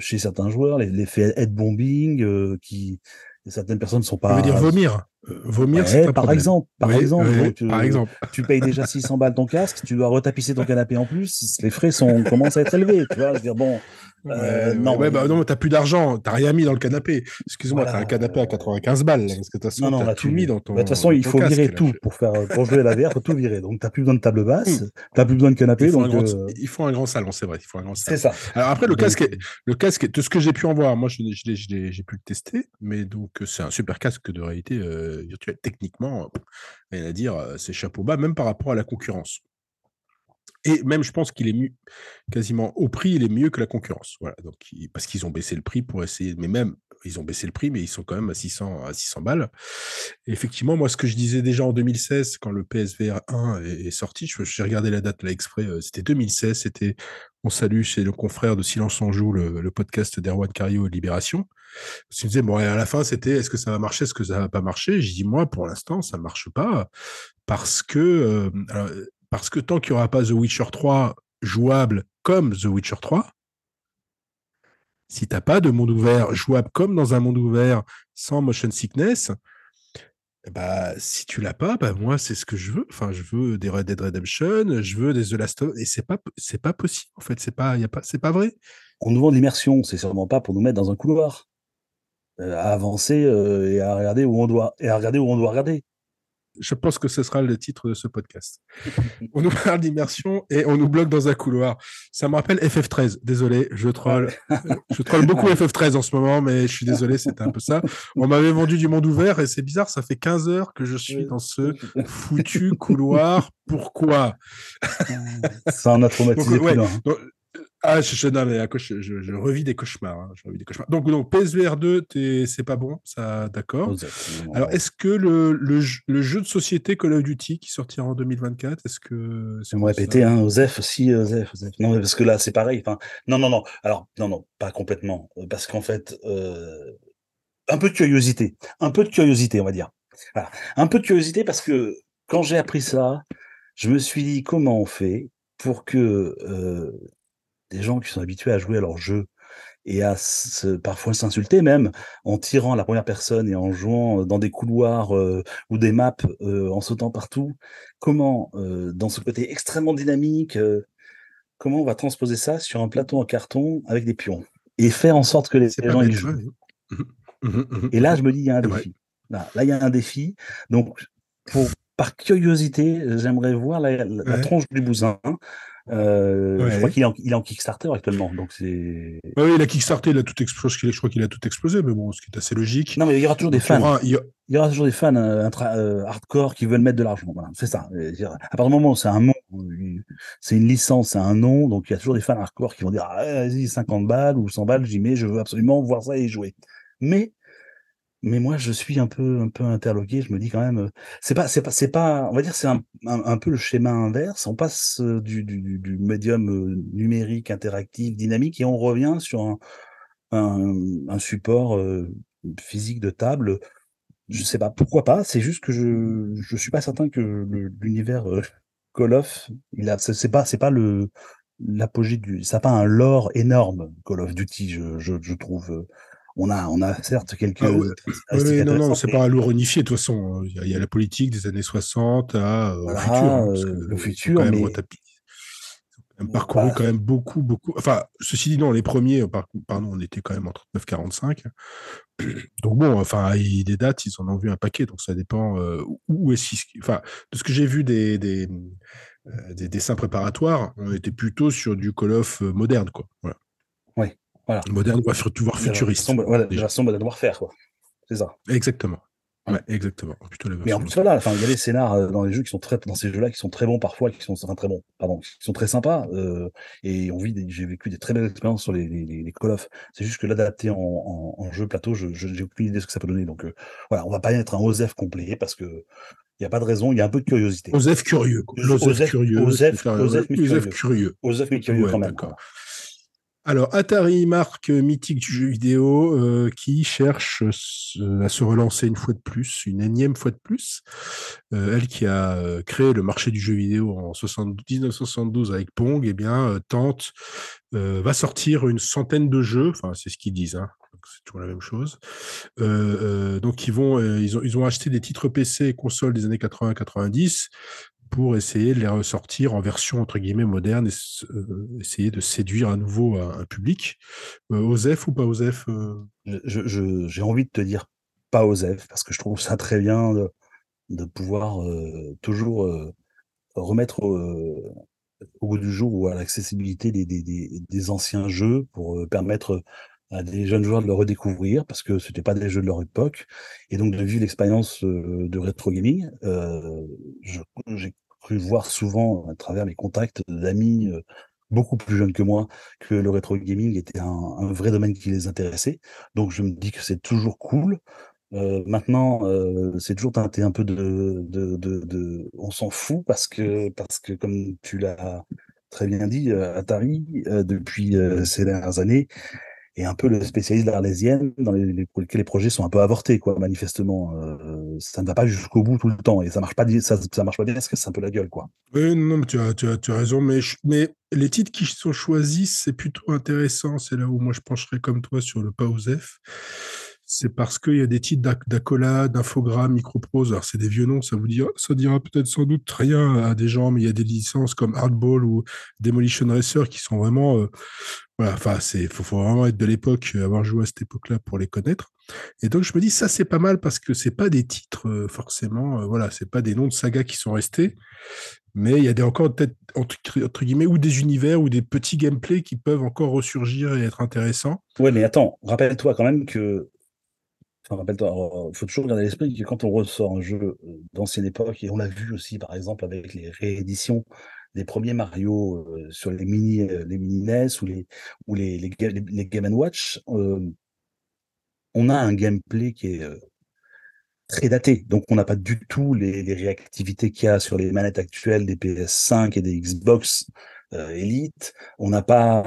chez certains joueurs. L'effet head bombing, qui certaines personnes ne sont pas. Ça veut dire vomir. Vomir, c'est par exemple, par exemple, tu, par exemple, tu payes déjà 600 balles ton casque, tu dois retapisser ton canapé en plus, les frais sont commencent à être élevés. Tu vois, je veux dire bon, euh, non, ouais, bah, non, t'as plus d'argent, t'as rien mis dans le canapé. Excuse-moi, t'as un canapé à 95 balles, parce que t'as non, non, tout mis dans ton. Bah, de toute façon, il faut virer tout pour faire, pour jouer la VR, faut tout virer. Donc, t'as plus besoin de table basse, t'as plus besoin de canapé. Il faut, donc, un, grand, euh... il faut un grand salon, c'est vrai. Il faut un grand salon. C'est ça. Alors après, le casque, est, le casque, de ce que j'ai pu en voir, moi, je, j'ai pu le tester, mais donc c'est un super casque de réalité euh, virtuelle. Techniquement, rien à dire, c'est chapeau bas, même par rapport à la concurrence. Et même, je pense qu'il est quasiment au prix, il est mieux que la concurrence. Parce qu'ils ont baissé le prix pour essayer. Mais même, ils ont baissé le prix, mais ils sont quand même à 600, à 600 balles. Effectivement, moi, ce que je disais déjà en 2016, quand le PSVR 1 est, sorti, j'ai regardé la date là exprès, euh, c'était 2016, c'était, on salue chez le confrère de Silence en Joue, le, podcast d'Erwan Cario et Libération. Je me disais, bon, à la fin, c'était, est-ce que ça va marcher, est-ce que ça va pas marcher? J'ai dit, moi, pour l'instant, ça marche pas, parce que, euh, parce que tant qu'il n'y aura pas The Witcher 3 jouable comme The Witcher 3, si tu n'as pas de monde ouvert jouable comme dans un monde ouvert sans motion sickness, bah, si tu l'as pas, bah, moi, c'est ce que je veux. Enfin, je veux des Red Dead Redemption, je veux des The Last of Us, et c'est pas, pas possible, en fait. C'est pas, pas, c'est pas vrai. On nous vend l'immersion, c'est sûrement pas pour nous mettre dans un couloir, à avancer euh, et à regarder où on doit, et à regarder où on doit regarder je pense que ce sera le titre de ce podcast. on nous parle d'immersion et on nous bloque dans un couloir. Ça me rappelle FF13. Désolé, je troll. je troll beaucoup FF13 en ce moment, mais je suis désolé, c'était un peu ça. On m'avait vendu du monde ouvert et c'est bizarre, ça fait 15 heures que je suis dans ce foutu couloir. Pourquoi? Ça en a traumatisé ah, je, je, je, revis des cauchemars. Hein, je revis des cauchemars. Donc, donc PSVR 2, c'est pas bon, ça, d'accord. Alors, est-ce que le, le, le, jeu de société Call of Duty qui sortira en 2024, est-ce que. C'est me répéter, hein, Osef aussi, Osef, Non, parce que là, c'est pareil. Enfin, non, non, non. Alors, non, non, pas complètement. Parce qu'en fait, euh, un peu de curiosité. Un peu de curiosité, on va dire. Voilà. Un peu de curiosité parce que quand j'ai appris ça, je me suis dit comment on fait pour que euh, des gens qui sont habitués à jouer à leur jeu et à se, parfois s'insulter même en tirant la première personne et en jouant dans des couloirs ou des maps en sautant partout. Comment, dans ce côté extrêmement dynamique, comment on va transposer ça sur un plateau en carton avec des pions et faire en sorte que les, gens y jouent? Mmh mmh mmh et là, je me dis, il y a un défi. Là, il y a un défi. Donc, pour, par curiosité, j'aimerais voir la, la, tronche du bousin euh, je crois qu'il est, en, il est en Kickstarter actuellement, donc c'est. oui, il a Kickstarter, il a tout explosé. Je crois qu'il a tout explosé, mais bon, ce qui est assez logique. Non, mais il y aura toujours des fans. Il y, aura... toujours des fans euh, euh, hardcore qui veulent mettre de l'argent. Voilà, c'est ça. À partir du moment où c'est un nom, c'est une licence, c'est un nom, donc il y a toujours des fans hardcore qui vont dire ah, vas-y 50 balles ou 100 balles, j'y mets, je veux absolument voir ça et jouer. Mais mais moi je suis un peu un peu interloqué. Je me dis quand même c'est pas c'est pas c'est pas on va dire c'est un, un, peu le schéma inverse. On passe du, du, du médium numérique interactif dynamique et on revient sur un, un, un support physique de table. Je sais pas pourquoi pas. C'est juste que je je suis pas certain que l'univers Call of il a c'est pas c'est pas le l'apogée du ça n'a pas un lore énorme Call of Duty je, je, je trouve on a, on a certes quelques. Ah non, non, c'est pas à lourd unifié, de toute façon. Il y, a, la politique des années 60 à, euh, au futur. Hein, euh, le futur, quand même parcouru quand même beaucoup, beaucoup. Enfin, ceci dit, non, les premiers, pardon, on était quand même en 39-45. Donc bon, enfin, des dates, ils en ont vu un paquet, donc ça dépend euh, où est-ce Enfin, de ce que j'ai vu des, des, des, dessins préparatoires, on était plutôt sur du Call of moderne, quoi. Voilà. Voilà. Moderne voire futuriste. Voilà, la version Modern Warfare, quoi. C'est ça. Exactement. Ouais, exactement. Plutôt la mais en plus, voilà, enfin, il y a des scénars euh, dans les jeux qui sont très, dans ces jeux-là, qui sont très bons parfois, qui sont enfin, très bons, pardon, qui sont très sympas. Euh, et on vit, j'ai vécu des très belles expériences sur les, les, les Call of. C'est juste que l'adapter en, en, en, jeu plateau, je, j'ai aucune idée de ce que ça peut donner. Donc euh, voilà, on va pas être un OSEF complet parce que il n'y a pas de raison, il y a un peu de curiosité. OSEF curieux. OSEF curieux. OSEF, curieux. OSEF, curieux quand même. Alors, Atari, marque mythique du jeu vidéo, euh, qui cherche à se relancer une fois de plus, une énième fois de plus. Euh, elle qui a euh, créé le marché du jeu vidéo en 1972 avec Pong, eh bien, tente, va sortir une centaine de jeux, enfin, c'est ce qu'ils disent, hein, c'est toujours la même chose. donc, ils, ont acheté des titres PC et consoles des années 80-90 pour essayer de les ressortir en version entre guillemets moderne et euh, essayer de séduire à nouveau un, public. Euh, Osef ou pas Osef euh? J'ai envie de te dire pas Osef parce que je trouve ça très bien de, pouvoir toujours remettre au bout du jour ou à l'accessibilité des, des, anciens jeux pour permettre à des jeunes joueurs de le redécouvrir parce que c'était pas des jeux de leur époque et donc de vivre l'expérience de rétro gaming. j'ai cru voir souvent à travers mes contacts d'amis beaucoup plus jeunes que moi que le rétro gaming était un, vrai domaine qui les intéressait. Donc je me dis que c'est toujours cool. maintenant, c'est toujours teinté un peu de, de, de, on s'en fout parce que parce que comme tu l'as très bien dit, Atari depuis ces dernières années et un peu le spécialiste de l'arlésienne dans les, les, projets sont un peu avortés, quoi, manifestement. Euh, ça ne va pas jusqu'au bout tout le temps et ça marche pas, ça, marche pas bien parce que c'est un peu la gueule, quoi. Oui, non, mais tu as, tu as, tu as raison, mais, mais les titres qui sont choisis, c'est plutôt intéressant. C'est là où moi je pencherais comme toi sur le PAOSEF c'est parce qu'il y a des titres d'accolades, d'infogrammes, microprose. Alors, c'est des vieux noms, ça vous dira, peut-être sans doute rien à des gens, mais il y a des licences comme Hardball ou Demolition Racer qui sont vraiment. Euh, voilà, enfin, il faut, vraiment être de l'époque, euh, avoir joué à cette époque-là pour les connaître. Et donc, je me dis, ça, c'est pas mal parce que c'est pas des titres, euh, forcément, voilà, c'est pas des noms de sagas qui sont restés, mais il y a des, encore peut-être, entre, guillemets, ou des univers ou des petits gameplays qui peuvent encore ressurgir et être intéressants. Ouais, mais attends, rappelle-toi quand même que Rappelle-toi, il faut toujours garder à l'esprit que quand on ressort un jeu euh, d'ancienne époque, et on l'a vu aussi par exemple avec les rééditions des premiers Mario euh, sur les mini, euh, les mini NES ou les, ou les, les, les, Game Watch, on a un gameplay qui est très daté. Donc on n'a pas du tout les, les réactivités qu'il y a sur les manettes actuelles des PS5 et des Xbox Elite. On n'a pas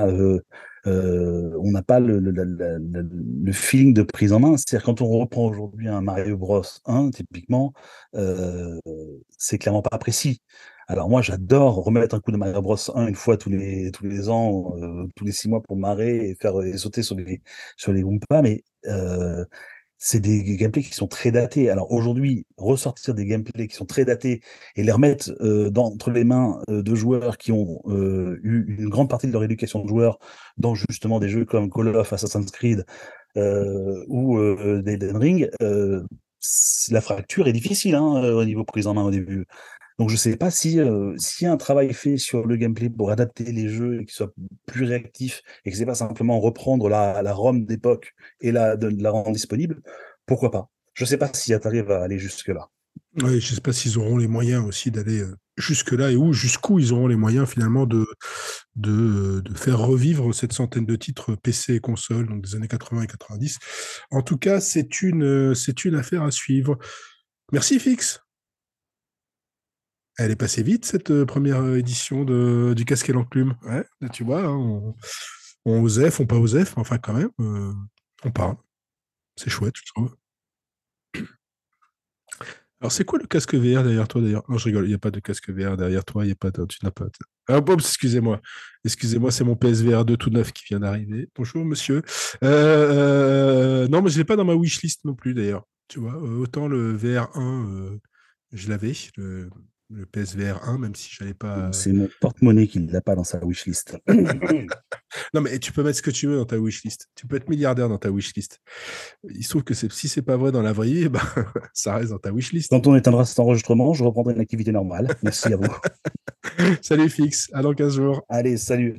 euh, on n'a pas le, le, le, le, feeling de prise en main. C'est-à-dire quand on reprend aujourd'hui un Mario Bros 1, typiquement, euh, c'est clairement pas précis. Alors moi, j'adore remettre un coup de Mario Bros 1 une fois tous les tous les ans, euh, tous les six mois pour marrer et faire sauter sur les sur les Goompas, mais euh, c'est des gameplays qui sont très datés. Alors aujourd'hui, ressortir des gameplays qui sont très datés et les remettre euh, entre les mains euh, de joueurs qui ont euh, eu une grande partie de leur éducation de joueurs dans justement des jeux comme Call of, Assassin's Creed ou des Ring, la fracture est difficile hein, au niveau prise en main au début. Donc je sais pas si euh, s'il y a un travail fait sur le gameplay pour adapter les jeux et qu'ils soient plus réactifs et que c'est pas simplement reprendre la, la ROM d'époque et la, de, la rendre disponible, pourquoi pas? Je sais pas si Atari va aller jusque là. Oui, je sais pas s'ils auront les moyens aussi d'aller euh, jusque là et où jusqu'où ils auront les moyens finalement de, de faire revivre cette centaine de titres PC et console donc des années 80 et 90. En tout cas, euh, c'est une affaire à suivre. Merci Fix. Elle est passée vite, cette euh, première euh, édition de, du casque et l'enclume. Ouais, tu vois, hein, on, on osef, on pas osef, mais enfin quand même, euh, on parle. C'est chouette, je trouve. Alors, c'est quoi le casque VR derrière toi d'ailleurs? Non, je rigole, il n'y a pas de casque VR derrière toi, il n'y a pas de. Tu n'as pas. Ah, excusez-moi. Excusez-moi, c'est mon PSVR 2 tout neuf qui vient d'arriver. Bonjour, monsieur. non, mais je ne l'ai pas dans ma wishlist non plus d'ailleurs. Tu vois, autant le VR1, je l'avais, le, le PSVR 1, même si j'allais pas. C'est mon porte-monnaie qui ne l'a pas dans sa wishlist. non, mais tu peux mettre ce que tu veux dans ta wishlist. Tu peux être milliardaire dans ta wishlist. Il se trouve que si c'est pas vrai dans la vraie vie, bah, ça reste dans ta wishlist. Quand on éteindra cet enregistrement, je reprendrai une activité normale. Merci à vous. salut Fix, à dans 15 jours. Allez, salut.